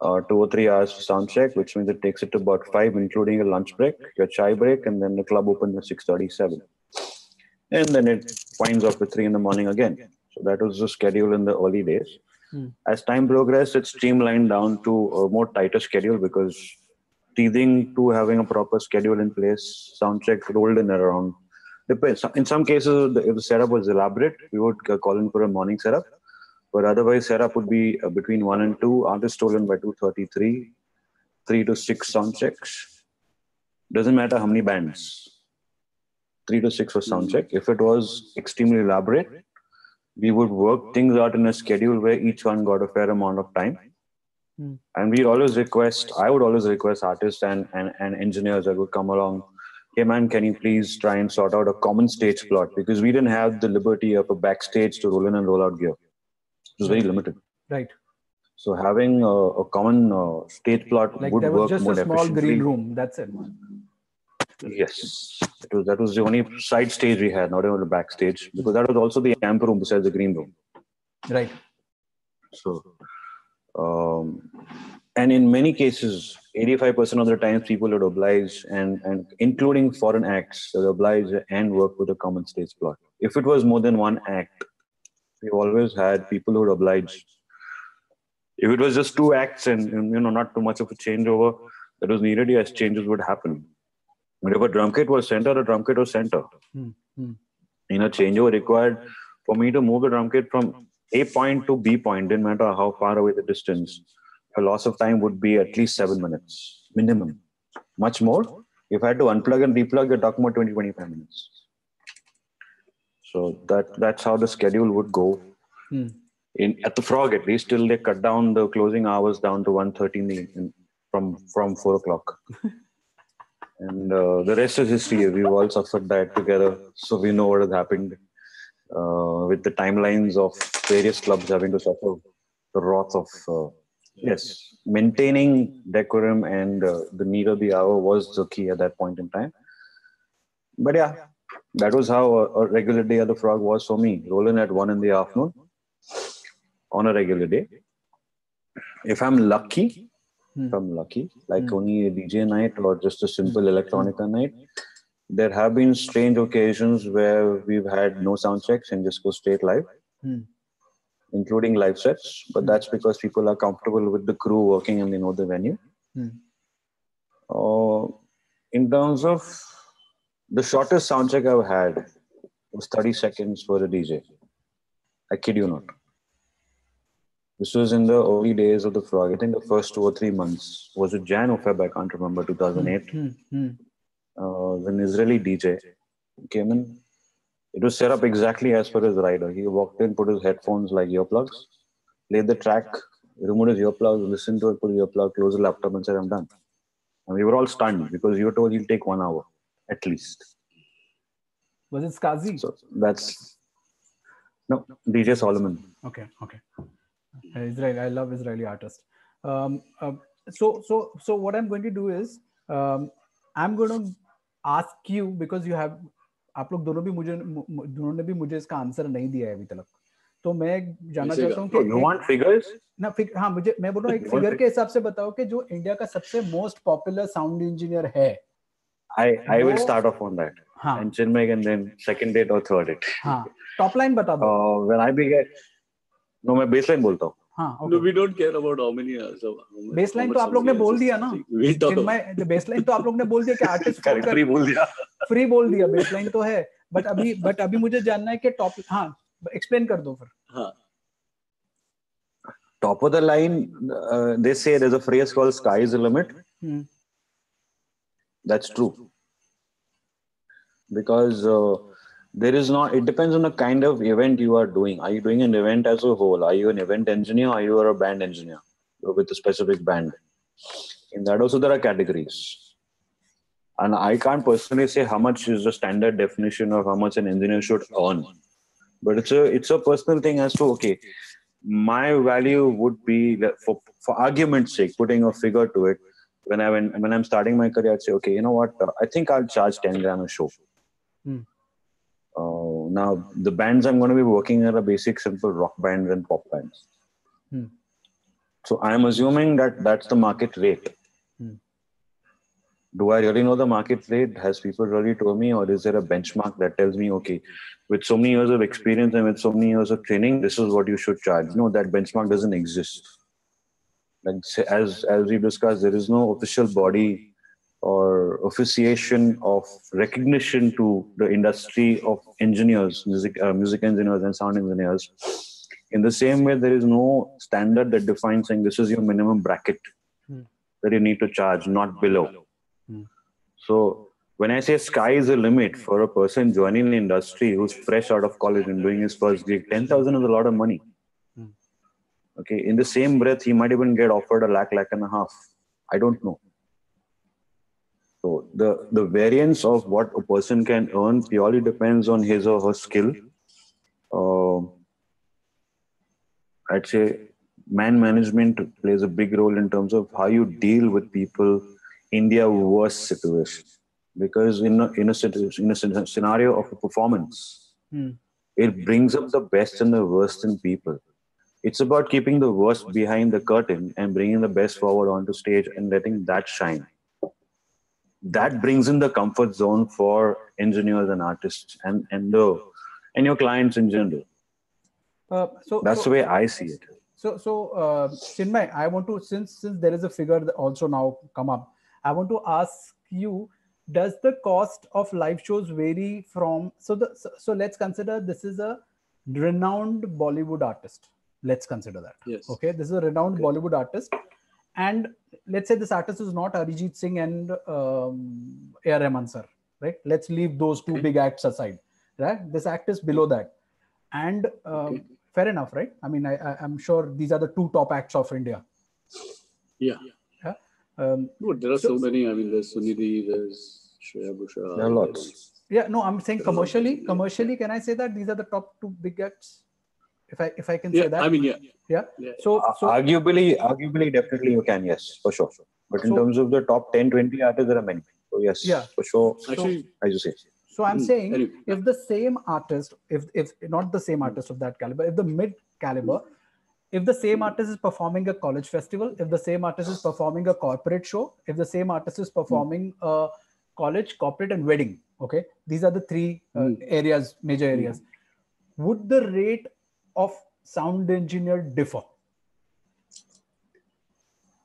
uh, two or three hours for sound check which means it takes it to about five including a lunch break your chai break and then the club opens at 6.37 and then it winds up at 3 in the morning again so that was the schedule in the early days Hmm. as time progressed it streamlined down to a more tighter schedule because teething to having a proper schedule in place. Sound check rolled in around. Depends. In some cases, the, if the setup was elaborate, we would uh, call in for a morning setup. But otherwise, setup would be uh, between one and two. Artist stolen by two thirty-three, three to six sound checks. Doesn't matter how many bands. Three to six for sound check. If it was extremely elaborate, we would work things out in a schedule where each one got a fair amount of time and we always request i would always request artists and, and and engineers that would come along hey man can you please try and sort out a common stage plot because we didn't have the liberty of a backstage to roll in and roll out gear was very limited Right. so having a, a common uh, stage plot Like would there was work just more a small efficiently green room. That's it. yes it was that was the only side stage we had not even the backstage because that was also the amp room besides the green room Right. So, um, and in many cases, 85% of the times people would oblige, and, and including foreign acts, they would oblige and work with a common stage plot. If it was more than one act, we always had people who would oblige. If it was just two acts and, and, you know not too much of a changeover that was needed, yes, changes would happen. But if a drum kit was center, a drum kit was center. Hmm, hmm. In a changeover required for me to move the drum kit from A point to B point, didn't matter how far away the distance. A loss of time would be at least seven minutes minimum. Much more. If I had to unplug and replug, you're talking about 20, 25 minutes. So that that's how the schedule would go. Hmm. In at the frog at least till they cut down the closing hours down to 1.30 in the from from four o'clock. and uh, the rest is history. We've all suffered that together, so we know what has happened uh, with the timelines of various clubs having to suffer the wrath of uh, yes maintaining decorum and uh, the need of the hour was the key at that point in time but yeah that was how a, a regular day of the frog was for me rolling at one in the afternoon on a regular day if i'm lucky Hmm. if i'm lucky like Hmm. only a dj night or just a simple electronica night there have been strange occasions where we've had no sound checks and just go straight live Hmm. including live sets but Hmm. that's because people are comfortable with the crew working and they know the venue Hmm. uh, in terms of the shortest sound check i've had was 30 seconds for a dj i kid you not this was in the early days of the frog i think the first two or three months was it jan or feb i can't remember 2008 Hmm, hmm. uh, an Israeli DJ came in. It was set up exactly as per his rider. He walked in, put his headphones like earplugs, played the track, removed his earplugs, listened to it, put his earplug, closed the laptop, and said, I'm done. And we were all stunned because you were told you'll take one hour at least. Was it Skazi? So that's no DJ Solomon. Okay, okay. Israel, I love Israeli artists. Um, uh, so, so, so what I'm going to do is, um, I'm going to ask you because you have आप लोग दोनों भी मुझे दोनों ने भी मुझे इसका आंसर नहीं दिया है अभी तक तो मैं जानना चाहता हूँ कि you want figures? ना फिग, हाँ मुझे मैं बोल रहा हूँ एक फिगर के हिसाब से बताओ कि जो इंडिया का सबसे मोस्ट पॉपुलर साउंड इंजीनियर है I I will start off on that. हाँ. And Chinmay can then second it or third it. हाँ. Top line बता दो. Uh, when I began, no मैं baseline बोलता हूँ. हाँ, okay. No, we don't care about how many. Uh, so, baseline तो आप लोग ने बोल दिया ना. चिन्मय baseline तो आप लोग ने बोल दिया कि artist free बोल दिया. Free बोल दिया baseline तो है. But अभी but अभी मुझे जानना है कि top हाँ explain कर दो फिर. हाँ. Top of the line, uh, they say there's a phrase called "sky is the limit." Hmm. That's true. Because uh, there is not it depends on the kind of event you are doing. Are you doing an event as a whole? Are you an event engineer? Are you a band engineer with a specific band? In that also there are categories. And i can't personally say how much is the standard definition of how much an engineer should earn. But it's a it's a personal thing as to okay my value would be for for argument's sake putting a figure to it when i when, when i'm starting my career i'd say okay you know what uh, i think i'll charge 10 grand a show Hmm. Uh, now, the bands I'm going to be working are a basic, simple rock bands and pop bands. Hmm. So I'm assuming that that's the market rate. Hmm. Do I really know the market rate? Has people really told me, or is there a benchmark that tells me, okay, with so many years of experience and with so many years of training, this is what you should charge? No, that benchmark doesn't exist. Like as as we discussed, there is no official body or officiation of recognition to the industry of engineers, music, uh, music engineers and sound engineers. In the same way, there is no standard that defines saying this is your minimum bracket hmm. that you need to charge, not below. Hmm. So when I say sky is the limit for a person joining the industry who's fresh out of college and doing his first gig, 10,000 is a lot of money. Okay. In the same breath, he might even get offered a lakh, lakh and a half. I don't know. So the, the variance of what a person can earn purely depends on his or her skill. Uh, I'd say man management plays a big role in terms of how you deal with people in their worst situation. Because in a, in a, in a scenario of a performance, hmm. it brings up the best and the worst in people. It's about keeping the worst behind the curtain and bringing the best forward onto stage and letting that shine. That brings in the comfort zone for engineers and artists and and the and your clients in general. Uh, so that's so, the way i see it. So so uh, Chinmay, i want to since since there is a figure that also now come up i want to ask you does the cost of live shows vary from so the so, so let's consider this is a renowned bollywood artist let's consider that yes okay this is a renowned okay. bollywood artist and let's say this artist is not Arijit Singh and um, A.R. Rahman sir, right? Let's leave those two okay. big acts aside, right? This act is below that, and um, okay. fair enough, right? I mean, I, I, am sure these are the two top acts of India. Yeah. Yeah. Um, no, there are so, so, many. I mean, there's Sunidhi, there's Shreya Ghoshal. There are lots. Yeah, no, I'm saying commercially. Commercially, can I say that these are the top two big acts? If I if I can yeah, say that. I mean, yeah, yeah. yeah. So, so arguably, arguably, definitely you can. Yes, for sure. But in so, terms of the top 10, 20 artists, there are many. So yes, yeah, for sure. Actually, as you say. So I'm mm, saying, anyway. if the same artist, if if not the same artist of that caliber, if the mid caliber, if the same artist is performing a college festival, if the same artist is performing a corporate show, if the same artist is performing mm. a college, corporate, and wedding, okay, these are the three uh, mm. areas, major areas. Would the rate of sound engineer differ?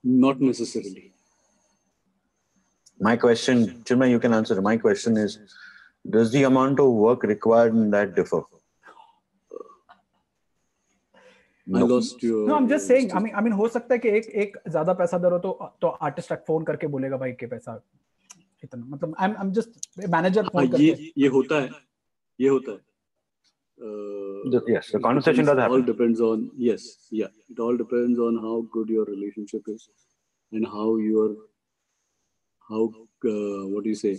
Not necessarily. My question, Chinmay, you can answer. My question is, does the amount of work required in that differ? I lost your. No, I'm just saying. I mean, I mean, हो सकता है कि एक एक ज़्यादा पैसा दे रहा तो तो आर्टिस्ट फ़ोन करके बोलेगा भाई के पैसा इतना मतलब I am just manager phone करके ये ये होता है ये होता है uh, yes the conversation does happen all depends on yes yeah it all depends on how good your relationship is and how your how uh, what do you say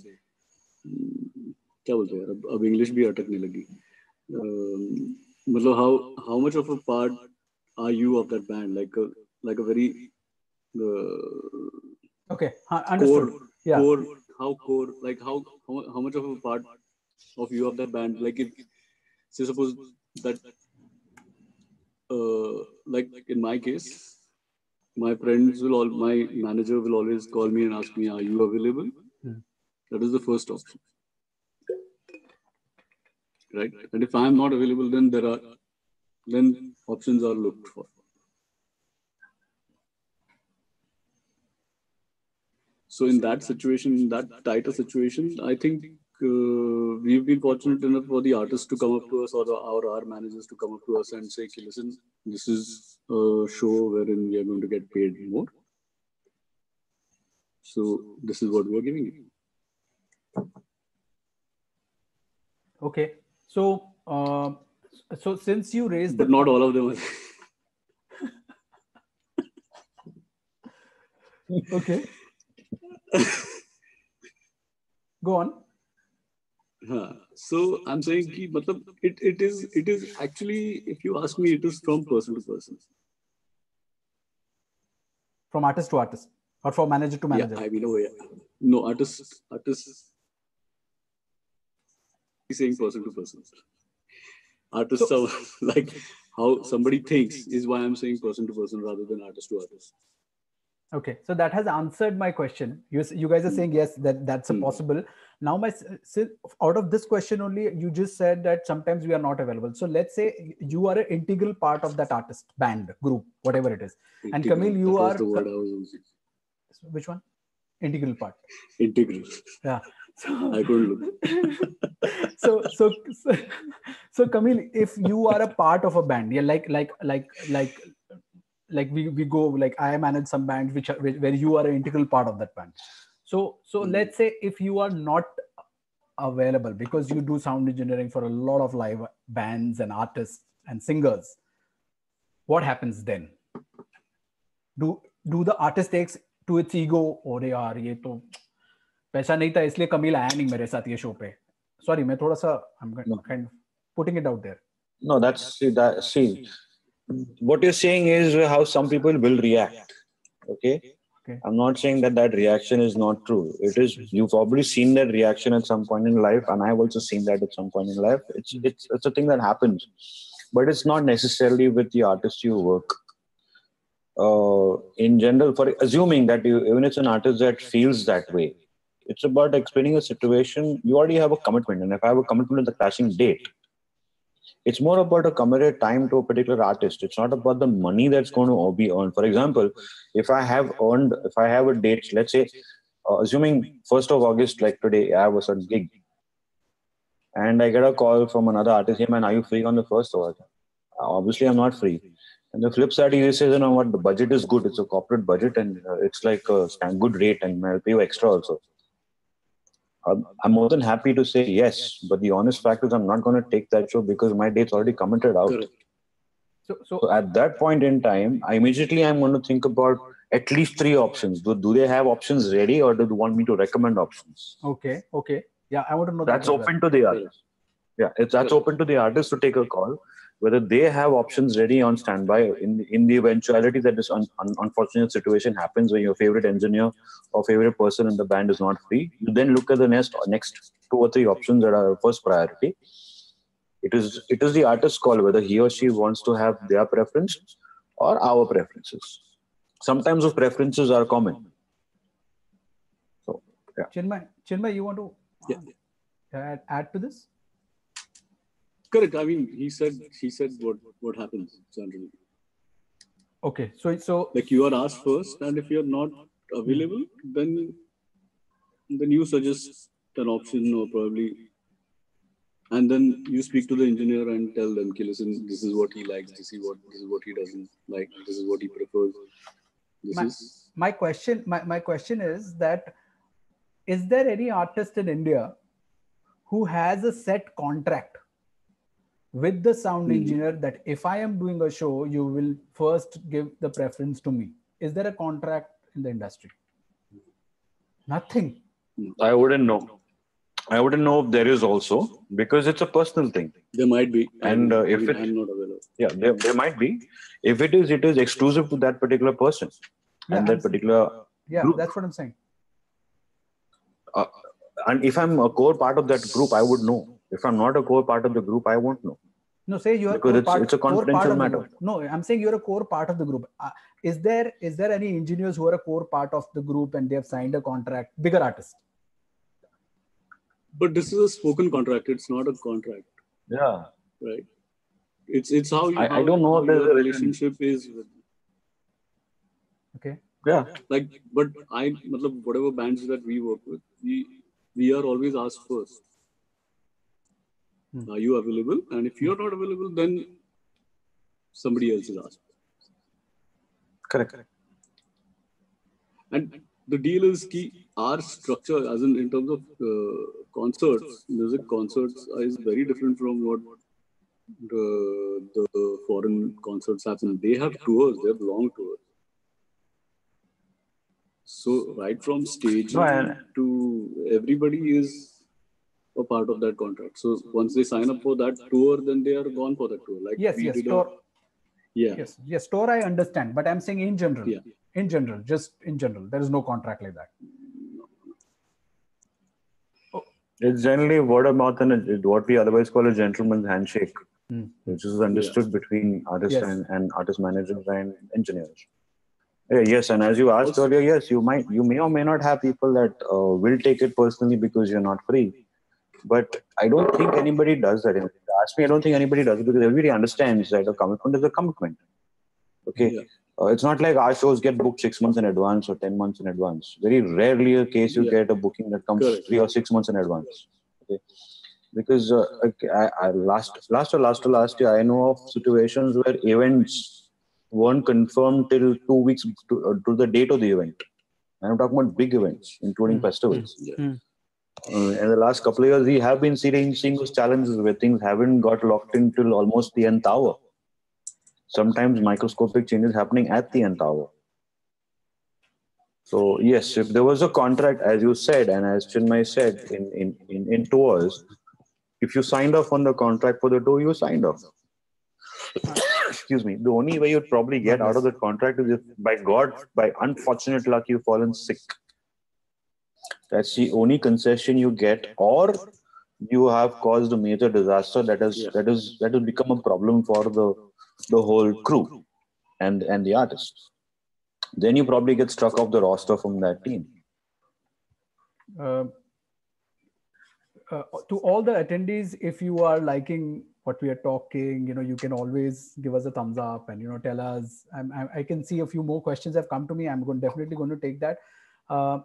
क्या बोलते हैं अब अब इंग्लिश भी अटकने लगी मतलब how how much of a part are you of that band like a like a very uh, okay understood core yeah core how core like how, how how much of a part of you of that band like if say suppose that uh like in my case my friends will all my manager will always call me and ask me are you available? Hmm. that is the first option. Right? And if i am not available then there are then options are looked for. So in that situation in that tighter situation i think uh, we've been fortunate enough for the artists to come up to us or, or our managers to come up to us and say "Okay, listen this is a show wherein we are going to get paid more. So this is what we are giving you. Okay. So uh, so since you raised but not all of them okay. Go on. So I'm saying ki, matlab, it, it is it is actually if you ask me it is from person to person. from artist to artist or from manager to manager Yeah, I mean oh yeah. No artist artist he's saying person to person. Artists are like how somebody thinks is why I'm saying person to person rather than artist to artist. Okay so that has answered my question you, you guys are saying yes that that's a Hmm. possible now my out of this question only you just said that sometimes we are not available so let's say you are an integral part of that artist band group whatever it is And Integral, Camille, you that are- the word I was using. Which one integral part Integral. yeah so I couldn't look. so so so, so Camille, if you are a part of a band, yeah, like like like like like we, we go like I manage some bands which are which, where you are an integral part of that band. So so Mhm. let's say if you are not available because you do sound engineering for a lot of live bands and artists and singers, what happens then? Do do the artist takes to its ego और यार ये तो पैसा नहीं था इसलिए कमील आया नहीं मेरे साथ ये शो पे सॉरी मैं थोड़ा सा I'm No. kind of putting it out there No, that's see that see what you're saying is how some people will react. Okay. Okay. I'm not saying that that reaction is not true. It is. You've probably seen that reaction at some point in life, and I've also seen that at some point in life. It's it's it's a thing that happens, but it's not necessarily with the artist you work. Uh, in general, for assuming that you even it's an artist that feels that way, it's about explaining a situation. You already have a commitment, and if I have a commitment with the clashing date, it's more about a committed time to a particular artist. It's not about the money that's going to be earned. For example, if I have earned, if I have a date, let's say, uh, assuming 1st of August, like today, I have a certain gig, and I get a call from another artist, hey man, are you free on the 1st or? Obviously, I'm not free. And the flip side, is, he says, you know what, the budget is good. It's a corporate budget and uh, it's like a good rate and I'll pay you extra also. I'm I'm more than happy to say yes, but the honest fact is I'm not going to take that show because my date's already committed out. So so So at that point in time, I immediately I'm going to think about at least three options. Do, do they have options ready or do they want me to recommend options? okay okay yeah I want to know That's that as well. open to the artist. Yeah, it's that's open to the artist to take a call whether they have options ready on standby in in the eventuality that this un, un, unfortunate situation happens where your favorite engineer or favorite person in the band is not free. You then look at the next next two or three options that are first priority. It is it is the artist's call whether he or she wants to have their preference or our preferences. Sometimes those preferences are common. So yeah. Chinmay Chinmay you want to Yeah. add, add to this Correct. I mean, he said he said what what happens generally. okay so so Like you are asked first, and if you are not available, hmm. then then you suggest an option or probably, and then you speak to the engineer and tell them, "Okay, listen, this is what he likes. This is what this is what he doesn't like. This is what he prefers. This My- is my question my, my question is that is there any artist in india who has a set contract with the sound Hmm. engineer that if i am doing a show you will first give the preference to me is there a contract in the industry Nothing. I wouldn't know. I wouldn't know if there is also because it's a personal thing. There might be. And, uh, I if mean, it- I'm not aware of. Yeah, there, there might be. If it is, it is exclusive to that particular person Yeah, and I'm that particular. Yeah, Group. that's what I'm saying. And if I'm a core part of that group, I would know. If I'm not a core part of the group, I won't know. No, say you're Because core it's- part, it's a confidential matter. No, I'm saying you're a core part of the group. Uh, is there is there any engineers who are a core part of the group and they have signed a contract, bigger artist? But this is a spoken contract. It's not a contract, Yeah. right? It's it's how you. I- I don't know how if there's a- relationship is with Okay. Yeah. like but i matlab, whatever bands that we work with we we are always asked first Hmm. are you available and if you're not available then somebody else is asked Correct. Correct. And the deal is key our structure as in in terms of uh, concerts music concerts is very different from what the the foreign concerts happen they have tours they have long tours so right from stage No, to everybody is a part of that contract so once they sign up for that tour then they are gone for that tour like Yes, yes, did a- yeah Yes, yes, store. I understand, but I'm saying in general. Yeah. In general, just in general, there is no contract like that. It's generally word of mouth and what we otherwise call a gentleman's handshake, Hmm. which is understood between artists Yes. and, and artist managers and engineers. Yeah, yes, and as you asked Also- earlier, yes, you might, you may or may not have people that uh, will take it personally because you're not free. But I don't think anybody does that. If you ask me, I don't think anybody does it because everybody understands that a commitment is a commitment. Okay. Yeah. Uh, it's not like our shows get booked six months in advance or 10 months in advance. Very rarely a case you Yeah. get a booking that comes Correct. three or six months in advance. Okay. Because uh, I, I last, last or last or last year, I know of situations where events weren't confirmed till two weeks to, uh, to the date of the event. And I'm talking about big events, including Hmm. festivals. Yeah. Uh, in the last couple of years, we have been seeing, seeing those challenges where things haven't got locked in till almost the nth hour. Sometimes microscopic changes happening at the nth hour. So yes, if there was a contract, as you said, and as Chinmay said, in, in, in, in tours, if you signed off on the contract for the tour, you signed off. Excuse me. The only way you'd probably get out of the contract is if, by God, by unfortunate luck, you've fallen sick. That's the only concession you get, or you have caused a major disaster that is yeah. that is that has become a problem for the the whole crew and and the artist. Then you probably get struck off the roster from that team. Uh, uh, to all the attendees, if you are liking what we are talking, you know, you can always give us a thumbs up and you know tell us. I'm, I, I can see a few more questions have come to me. I'm going definitely going to take that. Uh,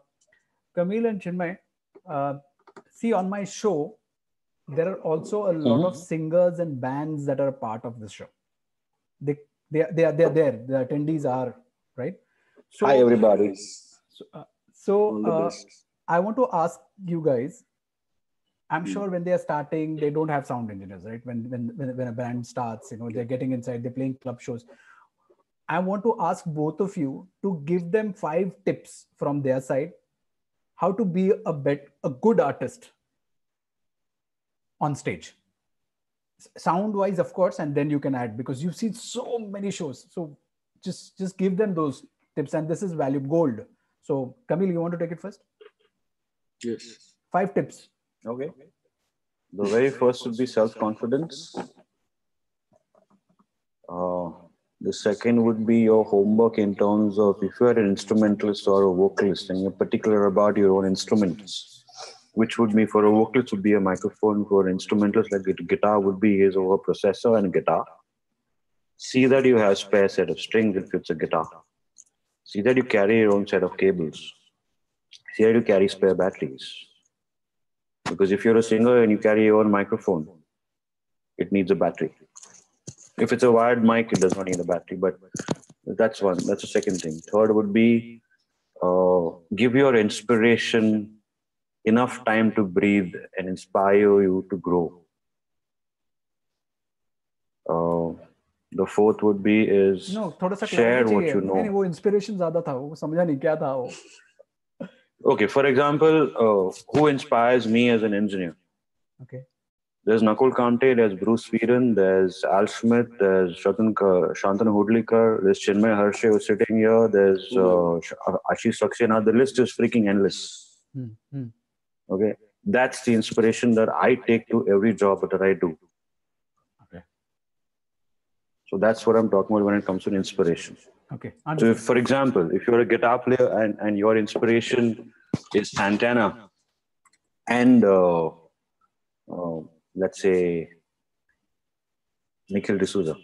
Camille and Chinmay, uh, see on my show, there are also a lot of singers and bands that are part of this show. They they are, they are there. The attendees are right. So Hi everybody. so, uh, so uh, I want to ask you guys. I'm Hmm. sure when they are starting, they don't have sound engineers, right? When when when, when a band starts, you know, they're getting inside, they're playing club shows. I want to ask both of you to give them five tips from their side, how to be a bet a good artist on stage. Sound wise, of course, and then you can add because you've seen so many shows. So just just give them those tips, and this is value gold. So Camille, you want to take it first? yes Five tips. Okay. The very first would be self confidence. Uh, the second would be your homework in terms of if you are an instrumentalist or a vocalist and you're particular about your own instruments, which would be for a vocalist would be a microphone, for an instrumentalist like a guitar would be his or her processor and guitar. See that you have spare set of strings if it's a guitar. See that you carry your own set of cables. See that you carry spare batteries because if you're a singer and you carry your own microphone, it needs a battery If it's a wired mic, it does not need a battery. But that's one. That's the second thing. Third would be uh, give your inspiration enough time to breathe and inspire you to grow. Uh, the fourth would be is no थोड़ा सा share clarity what चाहिए you know. नहीं नहीं, वो inspiration ज्यादा था वो समझा नहीं क्या था वो okay, for example, uh, who inspires me as an engineer? Okay. There's Nakul Kamte, there's Bruce Fearon, there's Al Schmitt, there's Shatan, Shantanu Hudlikar, there's Chinmay Harshe who's sitting here, there's uh, Ashish Saxena. The list is freaking endless. Mm-hmm. Okay. That's the inspiration that I take to every job that I do. Okay. So that's what I'm talking about when it comes to inspiration. Okay. So, if, for example, if you're a guitar player and, and your inspiration is Santana and uh, uh, let's say Nikhil D'Souza,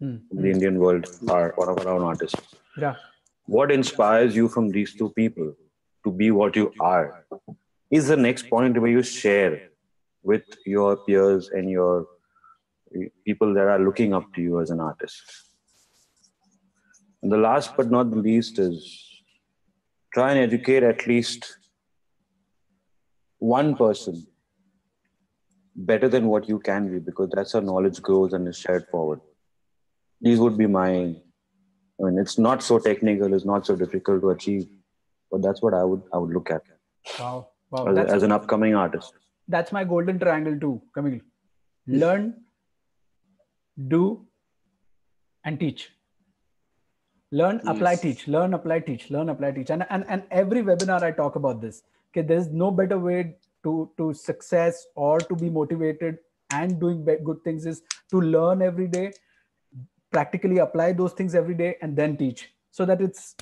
Hmm. the Indian world, are one of our own artists. Yeah. What inspires you from these two people to be what you are is the next point where you share with your peers and your people that are looking up to you as an artist. And the last but not the least is try and educate at least one person better than what you can be because that's how knowledge grows and is shared forward. These would be my, I mean, it's not so technical, it's not so difficult to achieve, but that's what I would I would look at Wow. Wow. as, That's, as an upcoming artist. that's my golden triangle too, Camille. Hmm. Learn, do, and teach. Learn, apply, teach. Learn, apply, teach. Learn, apply, teach. And, and and every webinar I talk about this. Okay, there's no better way to to success or to be motivated and doing good things is to learn every day, practically apply those things every day, and then teach. So that it's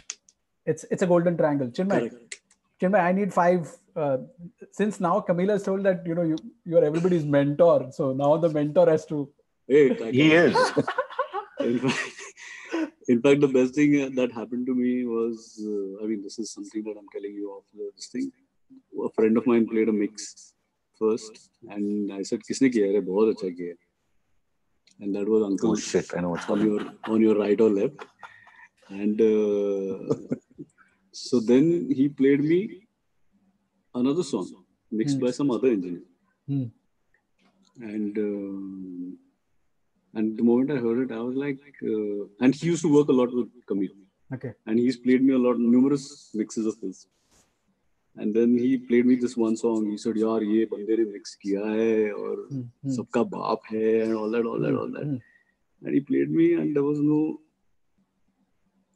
it's it's a golden triangle. Chinmay, Correct. Chinmay, I need five. Uh, since now Camila has told that you know you you are everybody's mentor, so now the mentor has to. Hey, He is. in fact, in fact, the best thing uh, that happened to me was, uh, I mean, this is something that I'm telling you off the, this thing A friend of mine played a mix first, and I said, "किसने किया है? बहुत अच्छा किया है." And that was Uncle oh shit, I know what's on coming. your on your right or left. And uh, so then he played me another song mixed Hmm. by some other engineer. Hmm. And um, and the moment I heard it, I was like, uh, and he used to work a lot with Camille, Okay. and he's played me a lot, numerous mixes of his. And then he played me this one song. He said, "यार ये बंदे ने mix किया है और Hmm, hmm, सबका बाप है and all that, all that, all that." hmm. And he played me, and there was no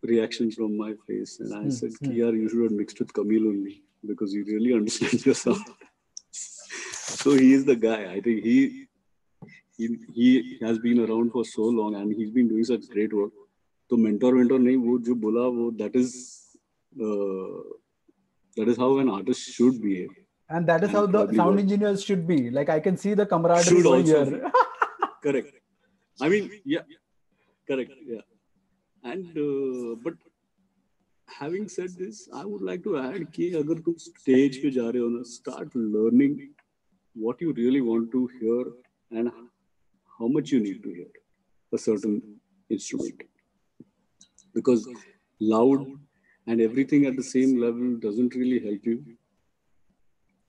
reaction from my face. And I Hmm, said, hmm. "Ki yaar, you should have mixed with Camille only because you really understand your sound. so he is the guy. I think he, he he has been around for so long and he's been doing such great work. तो mentor mentor नहीं वो जो बोला वो that is uh, that is how an artist should be, and that is and how the sound work. engineers should be. Like i can see the camaraderie should also here. correct. I mean yeah. Correct yeah. And uh, but having said this i would like to add ki agar tum stage pe ja rahe ho na start learning what you really want to hear and how much you need to hear a certain instrument. Because loud and everything at the same level doesn't really help you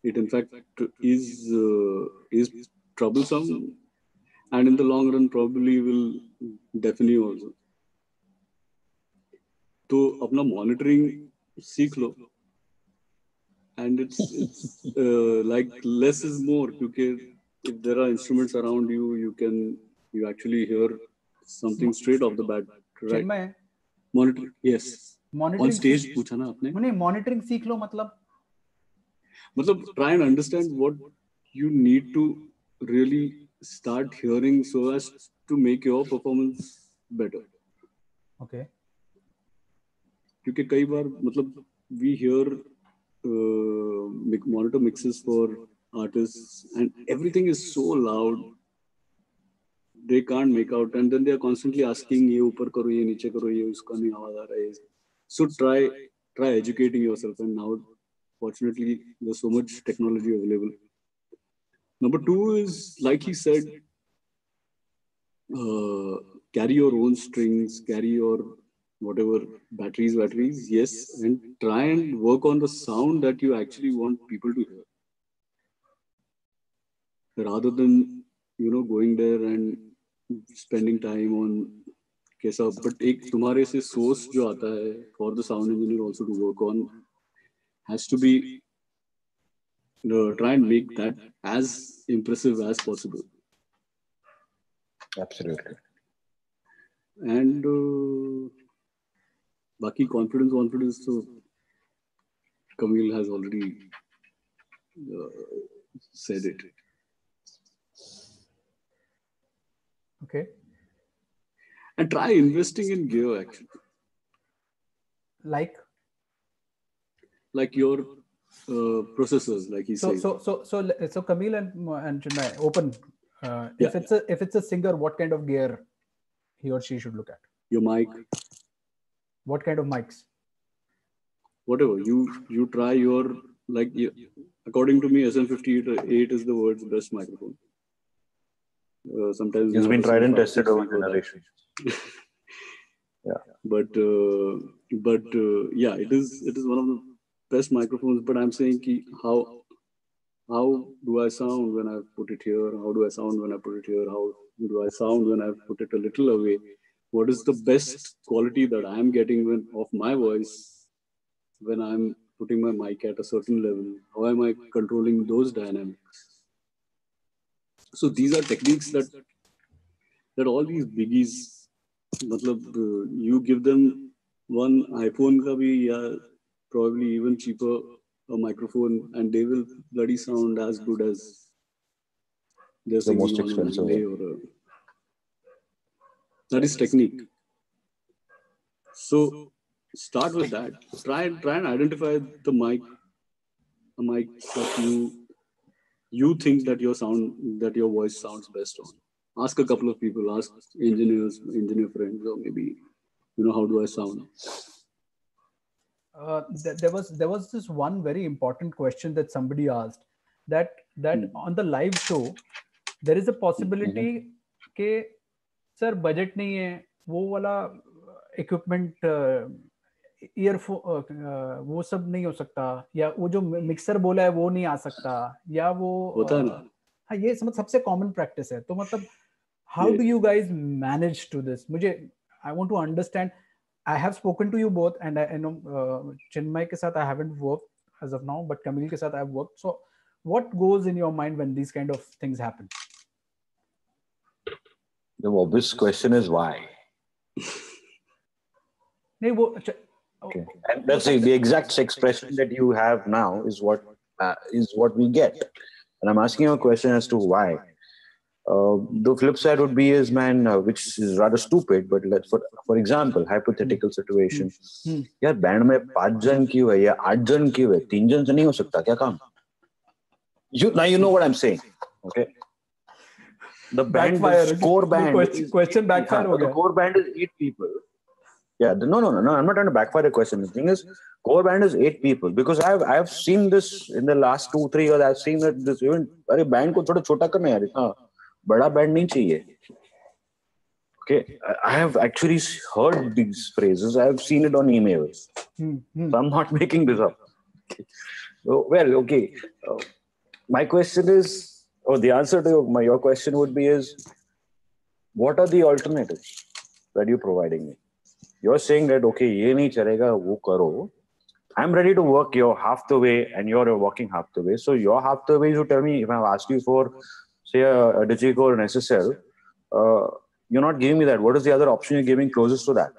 it in fact is uh, is troublesome and in the long run probably will deafen you also तो अपना monitoring सीख लो and it's it's uh, like less is more क्योंकि if there are instruments around you you can you actually hear something straight off the bat right Chinmay, monitor yes Monitoring stage सीख लो मतलब। मतलब try and understand what you need to really start hearing so as to make your performance better okay क्योंकि कई बार मतलब we hear monitor mixes for artists and everything is so loud they can't make out and then they are constantly asking ये ऊपर करो ये नीचे करो ये उसका नहीं आवाज़ आ रहा है so try try educating yourself and now fortunately there's so much technology available. Number two is like he said uh, carry your own strings carry your whatever batteries batteries yes and try and work on the sound that you actually want people to hear. Rather than you know going there and spending time on कैसा but एक तुम्हारे से source जो आता है for the sound engineer also to work on has to be you know, try and make that as impressive as possible. Absolutely. And uh, Baki confidence, confidence. So Camille has already uh, said it. Okay. And try investing in gear actually. Like Like your uh, processors, like he so said. so so so so Camille and and Chinmay, open. Uh, if Yeah. it's a if it's a singer, what kind of gear he or she should look at? your mic, What kind of mics? whatever you you try your like you, according to me SM58 is the world's best microphone. Uh, sometimes It's been tried and tested over generations. we go that. generations. but uh, but uh, yeah it is it is one of the best microphones but i'm saying ki how how do i sound when i put it here how do i sound when i put it here how do i sound when i put it a little away what is the best quality that i'm getting when of my voice when i'm putting my mic at a certain level how am i controlling those dynamics so these are techniques that that all these biggies, matlab, uh, you give them one iPhone ka bhi, yeah, probably even cheaper a microphone, and they will bloody sound as good as the most expensive. Or, uh, that is technique. So start with that. Try and try and identify the mic, a mic that you you think that your sound that your voice sounds best on. Ask a couple of people, ask engineers, engineer friends, or maybe you know how do I sound? uh, th- there was there was this one very important question that somebody asked that that Hmm. on the live show there is a possibility कि sir budget नहीं है वो वाला equipment earphone वो सब नहीं हो सकता या वो जो मिक्सर बोला है वो नहीं आ सकता या वो होता है ना हाँ ये सब सबसे कॉमन प्रैक्टिस है तो मतलब how do you guys manage to this मुझे I want to understand I have spoken to you both, and I, I know uh, Chinmay ke sath I haven't worked as of now, but Camille ke sath I've worked. So, what goes in your mind when these kind of things happen? The obvious question is why. नहीं वो अच्छा, Okay. And that's the, the exact expression that you have now is what uh, is what we get. And I'm asking you a question as to why. Uh, the flip side would be is man, uh, which is rather stupid, but let's for for example, hypothetical situation. Hmm. यार band में पांच जन क्यों है या आठ जन क्यों है तीन जन से नहीं हो सकता क्या काम you now you know what I'm saying okay the band Backfire. the core ये band question, is- question backfire yeah, हो the गया. core band is eight people. Yeah, the- no, no, no, no. I'm not trying to backfire the question. The thing is, core band is eight people because I've I've seen this in the last two three years. I've seen that this even अरे band को थोड़ा छोटा करना यार इतना बड़ा band नहीं चाहिए. Okay, I- I have actually heard these phrases. I have seen it on emails. Hmm, hmm. So I'm not making this up. So, well, okay. Uh, my question is, or the answer to my your question would be is, what are the alternatives that you're providing me? you're saying that okay ye nahi chalega wo karo. I'm ready to work your half the way and you're working half the way. So your half the way you tell me if i've asked you for say a, a digico or an ssl uh, you're not giving me that. What is the other option you're giving closest to that?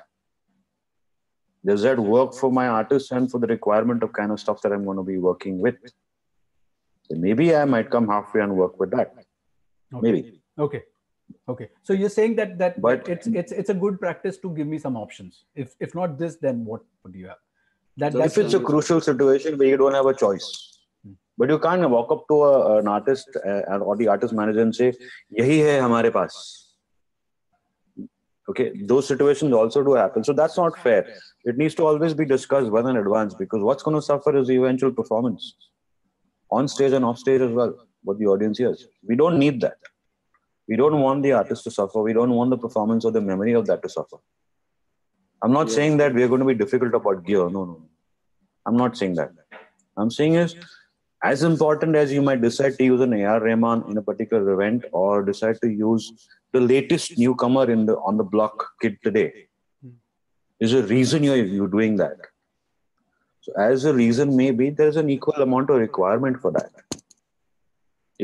Does that work for my artist and for the requirement of kind of stuff that i'm going to be working with? So maybe i might come halfway and work with that. Okay. maybe. Okay. Okay. So you're saying that that But- it's it's it's a good practice to give me some options. If if not this, then what would you have? That So If it's a crucial situation where you don't have a choice, but you can't walk up to a, an artist uh, or the artist manager and say, "Yahi hai hamare paas." Okay, those situations also do happen. So that's not fair. It needs to always be discussed well in advance because what's going to suffer is the eventual performance on stage and off stage as well. What the audience hears. We don't need that. We don't want the artist to suffer. We don't want the performance or the memory of that to suffer. I'm not Yes. saying that we're going to be difficult about gear. No, no. I'm not saying that. I'm saying is as important as you might decide to use an AR Rahman in a particular event or decide to use the latest newcomer in the on the block kid today. Hmm. There's a reason you're, you're doing that. So, as a reason may be, there's an equal amount of requirement for that.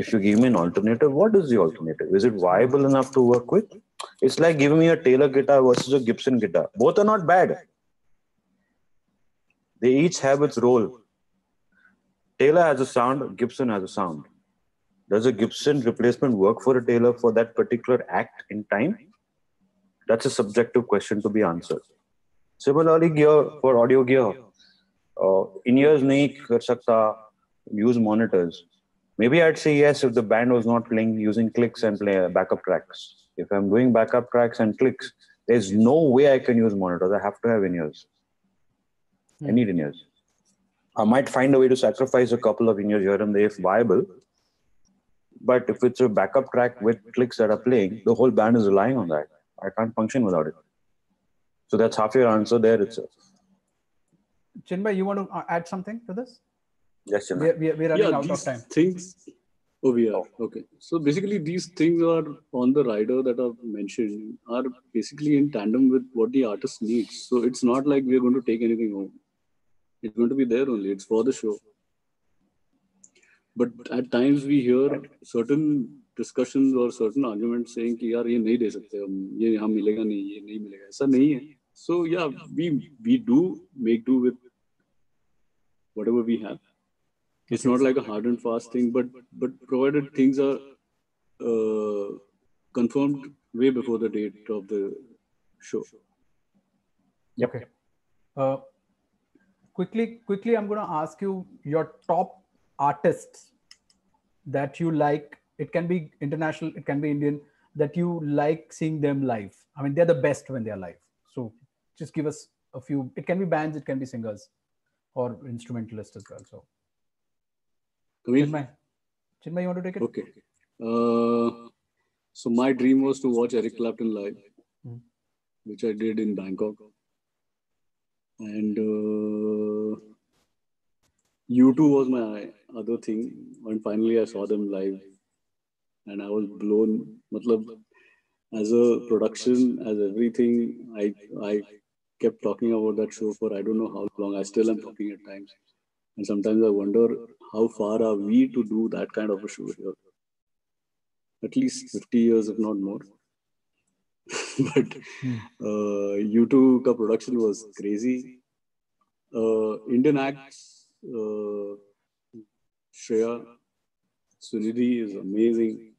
If you give me an alternative, what is the alternative? Is it viable enough to work with? It's like giving me a Taylor guitar versus a Gibson guitar. Both are not bad. They each have its role. Taylor has a sound, Gibson has a sound. Does a Gibson replacement work for a Taylor for that particular act in time? That's a subjective question to be answered. Similarly, gear for audio gear, uh, in-ears nahi kar sakta, use monitors. Maybe I'd say yes if the band was not playing using clicks and play backup tracks. If I'm doing backup tracks and clicks, there's no way I can use monitors. I have to have in-ears. I need in-ears. I might find a way to sacrifice a couple of in-ears here and there if viable. But if it's a backup track with clicks that are playing, the whole band is relying on that. I can't function without it. So that's half your answer there itself. Chinmay, you want to uh, add something to this? Yes, Chinmay. We're, we're, we're running yeah, out these of time. things. Oh, we are okay. So basically, these things are on the rider that I've mentioned are basically in tandem with what the artist needs. So it's not like we're going to take anything home. It's going to be there only. It's for the show. But at times we hear certain discussions or certain arguments saying कि यार ये नहीं दे सकते हम ये यहाँ मिलेगा नहीं ये नहीं मिलेगा ऐसा नहीं है so yeah we we do make do with whatever we have it's not like a hard and fast thing but but provided things are uh, confirmed way before the date of the show Okay. Uh, quickly, quickly, I'm going to ask you your top artists that you like. It can be international, it can be Indian. That you like seeing them live. I mean, they're the best when they're live. So, just give us a few. It can be bands, it can be singers, or instrumentalists as well. So, Chinmay, Chinmay, you want to take it? Okay. Uh, so my dream was to watch Eric Clapton live, Mhm. which I did in Bangkok. And uh, U2 was my other thing. And finally, I saw them live, and I was blown. Matlab, as a production, as everything, I I kept talking about that show for I don't know how long. I still am talking at times, and sometimes I wonder how far are we to do that kind of a show here at least 50 years, if not more. but uh, U2 ka production was crazy. Uh, Indian acts, uh, Shreya, Sunidhi is amazing.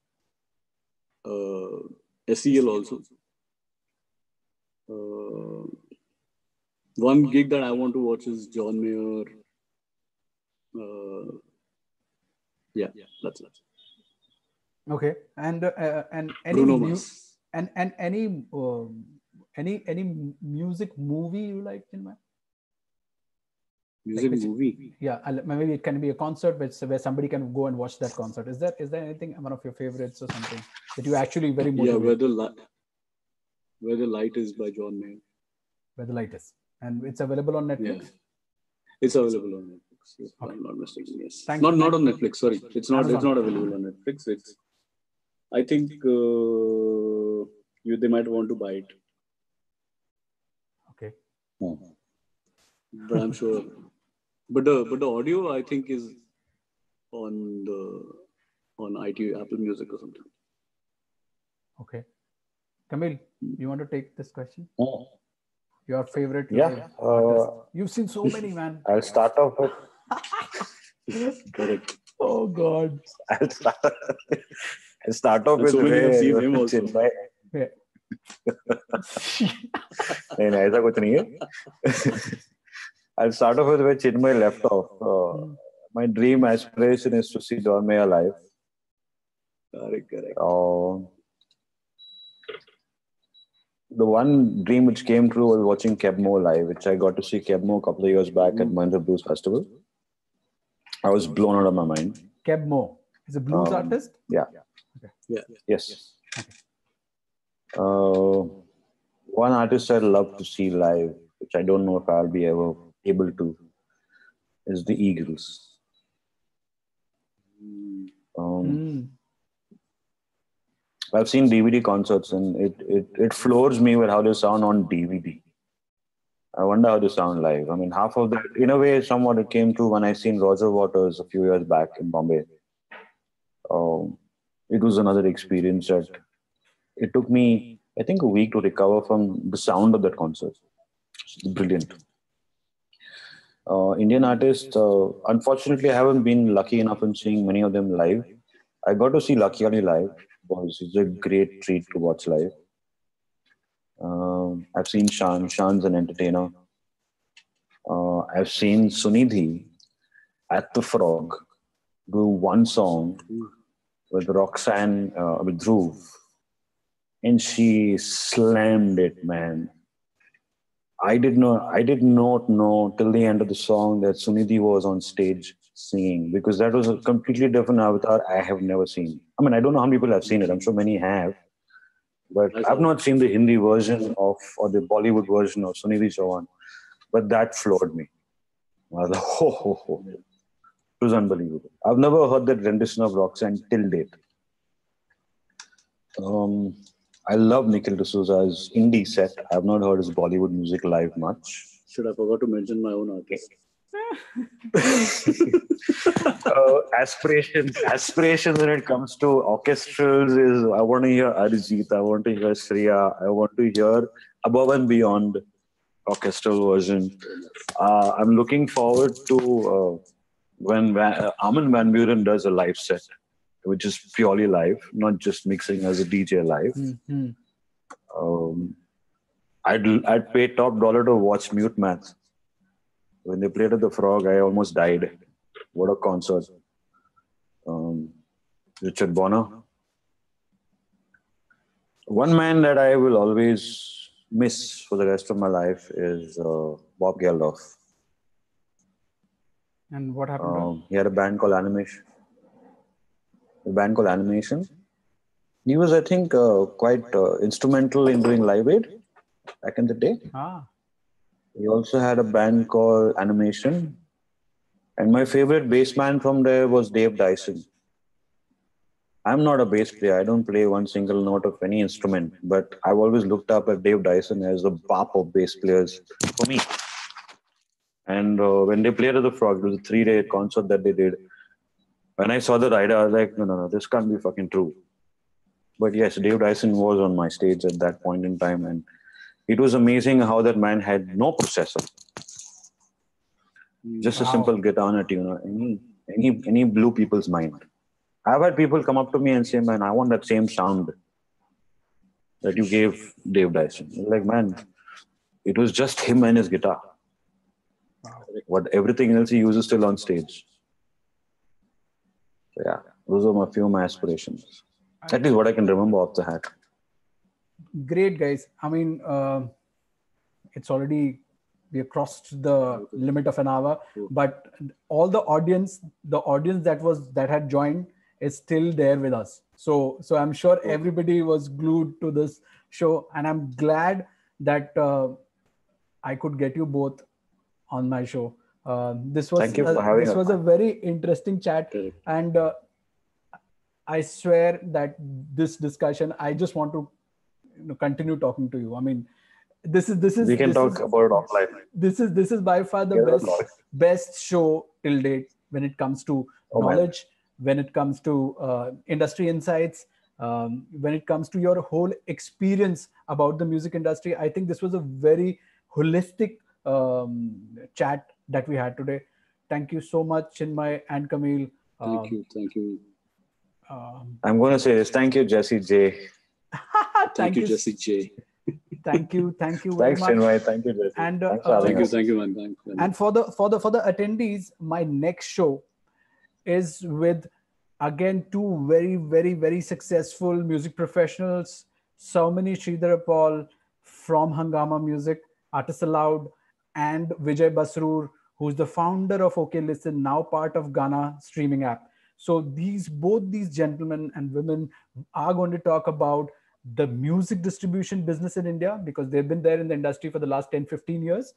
Uh, SEL also. Uh, one gig that I want to watch is John Mayer. Uh, yeah, yeah, that's it. Okay. And uh, and any Bruno mu- Mars. and and any um, any any music movie you like, Chinmay? Music which- movie. yeah maybe it can be a concert where, where somebody can go and watch that concert is there is there anything one of your favorites or something that you actually very Yeah, where the light, where the light is by John Mayer. where the light is and it's available on netflix Yeah, netflix it's available on Netflix. If Okay. I'm not mistaken. Yes, Thank not you. not on Netflix. Sorry, it's not. It's not available on Netflix. It's. I think uh, you they might want to buy it, okay but I'm sure. But the but the audio I think is on the on IT Apple Music or something. okay camille you want to take this question Oh, your favorite Yeah, uh, you've seen so many man I'll start off with Oh God. I'll start, I'll start off with so Ray, seen him also. Chennai. नहीं नहीं ऐसा कुछ नहीं है I'll start off with where Chinmay left off. Uh, hmm. my dream aspiration is to see Dormay alive. Correct, uh, the one dream which came true was watching Keb' Mo' live, which I got to see Keb' Mo' a couple of years back mm. at hmm. Mahindra Blues Festival. Mm. I was blown out of my mind. Keb' Mo' is a blues Um, artist Yeah. Yeah. Yes. Uh, one artist I'd love to see live, which I don't know if I'll be ever able to, is the Eagles. Mm, Um, Hmm. I've seen DVD concerts and it, it, it floors me with how they sound on DVD. I wonder how they sound live. I mean, half of that, in a way, somewhat it came to when I seen Roger Waters a few years back in Bombay. Um, it was another experience that it took me, I think, a week to recover from the sound of that concert. Brilliant. Uh, Indian artists, uh, unfortunately, I haven't been lucky enough in seeing many of them live. I got to see Lucky Ali live. Was it's a great treat to watch live. Um, I've seen Shan. Shan's an entertainer. Uh, I've seen Sunidhi at the Frog do one song with Roxanne, uh, with Dhruv, and she slammed it, man. I did not, I did not know till the end of the song that Sunidhi was on stage singing because that was a completely different avatar I have never seen. I mean, I don't know how many people have seen it. I'm sure many have, but I've not seen the Hindi version of or the Bollywood version of Sunidhi Chauhan. But that floored me. I was like, ho, ho, ho. It was unbelievable. I've never heard that rendition of Roxanne till date. Um, I love Nikhil D'Souza's indie set. I've not heard his Bollywood music live much. Should I forgot to mention my own artist? Uh, aspirations, aspirations when it comes to orchestrals is I want to hear Arijit, I want to hear Shreya, I want to hear above and beyond orchestral version. Uh, I'm looking forward to uh, when Van, uh, Armin van Buuren does a live set, which is purely live, not just mixing as a DJ live. Mhm. Um, I'd I'd pay top dollar to watch MuteMath. When they played at the Frog, I almost died. What a concert! Um, Richard Bona. One man that I will always miss for the rest of my life is uh, Bob Geldof. And what happened? Um, he had a band called Animation. A band called Animation. He was, I think, uh, quite uh, instrumental in doing Live Aid back in the day. Ah, He also had a band called Animation. And my favorite bass man from there was Dave Dyson. I'm not a bass player. I don't play one single note of any instrument, but I've always looked up at Dave Dyson as the bop of bass players for me. And uh, when they played at the Frog, it was a three day concert that they did. When I saw the rider, I was like, no, no, no, this can't be fucking true. But yes, Dave Dyson was on my stage at that point in time. And it was amazing how that man had no processor, hmm. just a simple guitar and a tuner. Any, any, any blew people's mind. I've had people come up to me and say, man, I want that same sound that you gave Dave Dyson. Like, man, it was just him and his guitar. Wow. What everything else he uses still on stage. So yeah, those are my few of my aspirations. At least what I can remember off the hat. Great guys. I mean, uh, it's already we crossed the limit of an hour, but all the audience, the audience that was that had joined is still there with us. So, so I'm sure everybody was glued to this show, and I'm glad that uh, I could get you both on my show. Uh, this was Thank you for a- having this was a very interesting chat, and uh, I swear that this discussion, I just want to you know, continue talking to you. I mean, this is this is We can this talk is- about it offline. this is this is by far the Yeah, best best show till date when it comes to Oh, man. knowledge when it comes to uh, industry insights um, when it comes to your whole experience about the music industry i think this was a very holistic um, chat that we had today thank you so much chinmay and camille Thank Um, you. Thank you. um, I'm going to say this. Thank you, Jesse J. Thank, thank you, you Jesse J. thank you thank you very Thanks, much Chinmay. Thank you, Jesse. And, uh, Thanks for uh, Thank you. Thank you, man. Thanks, man. and for the for the for the attendees my next show is with again two very very very successful music professionals Saumini Sridhar Paul from Hungama Music Artists Aloud and Vijay Basrur who's the founder of OK Listen now part of Gaana streaming app so these both these gentlemen and women are going to talk about the music distribution business in India because they've been there in the industry for the last 10 15 years.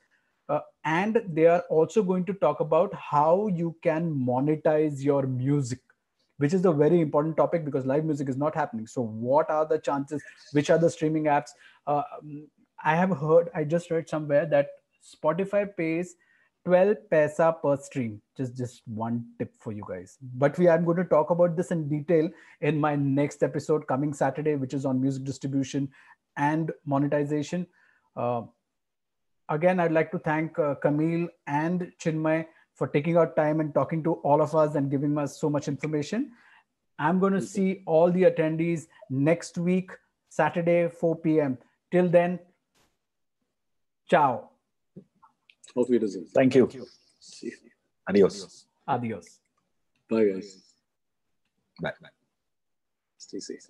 Uh, and they are also going to talk about how you can monetize your music which is a very important topic because live music is not happening. So what are the chances? Which are the streaming apps? Uh, um, i have heard i just read somewhere that Spotify pays 12 paisa per stream. Just just one tip for you guys. But we are going to talk about this in detail in my next episode coming Saturday, which is on music distribution and monetization. Uh, again, I'd like to thank uh, Camille and Chinmay for taking out time and talking to all of us and giving us so much information. I'm going to see all the attendees next week, Saturday, 4 p.m. Till then, ciao. Auf Wiedersehen. Thank you. See you. Adios. Adios. Bye, guys. Bye. Bye. Stay safe.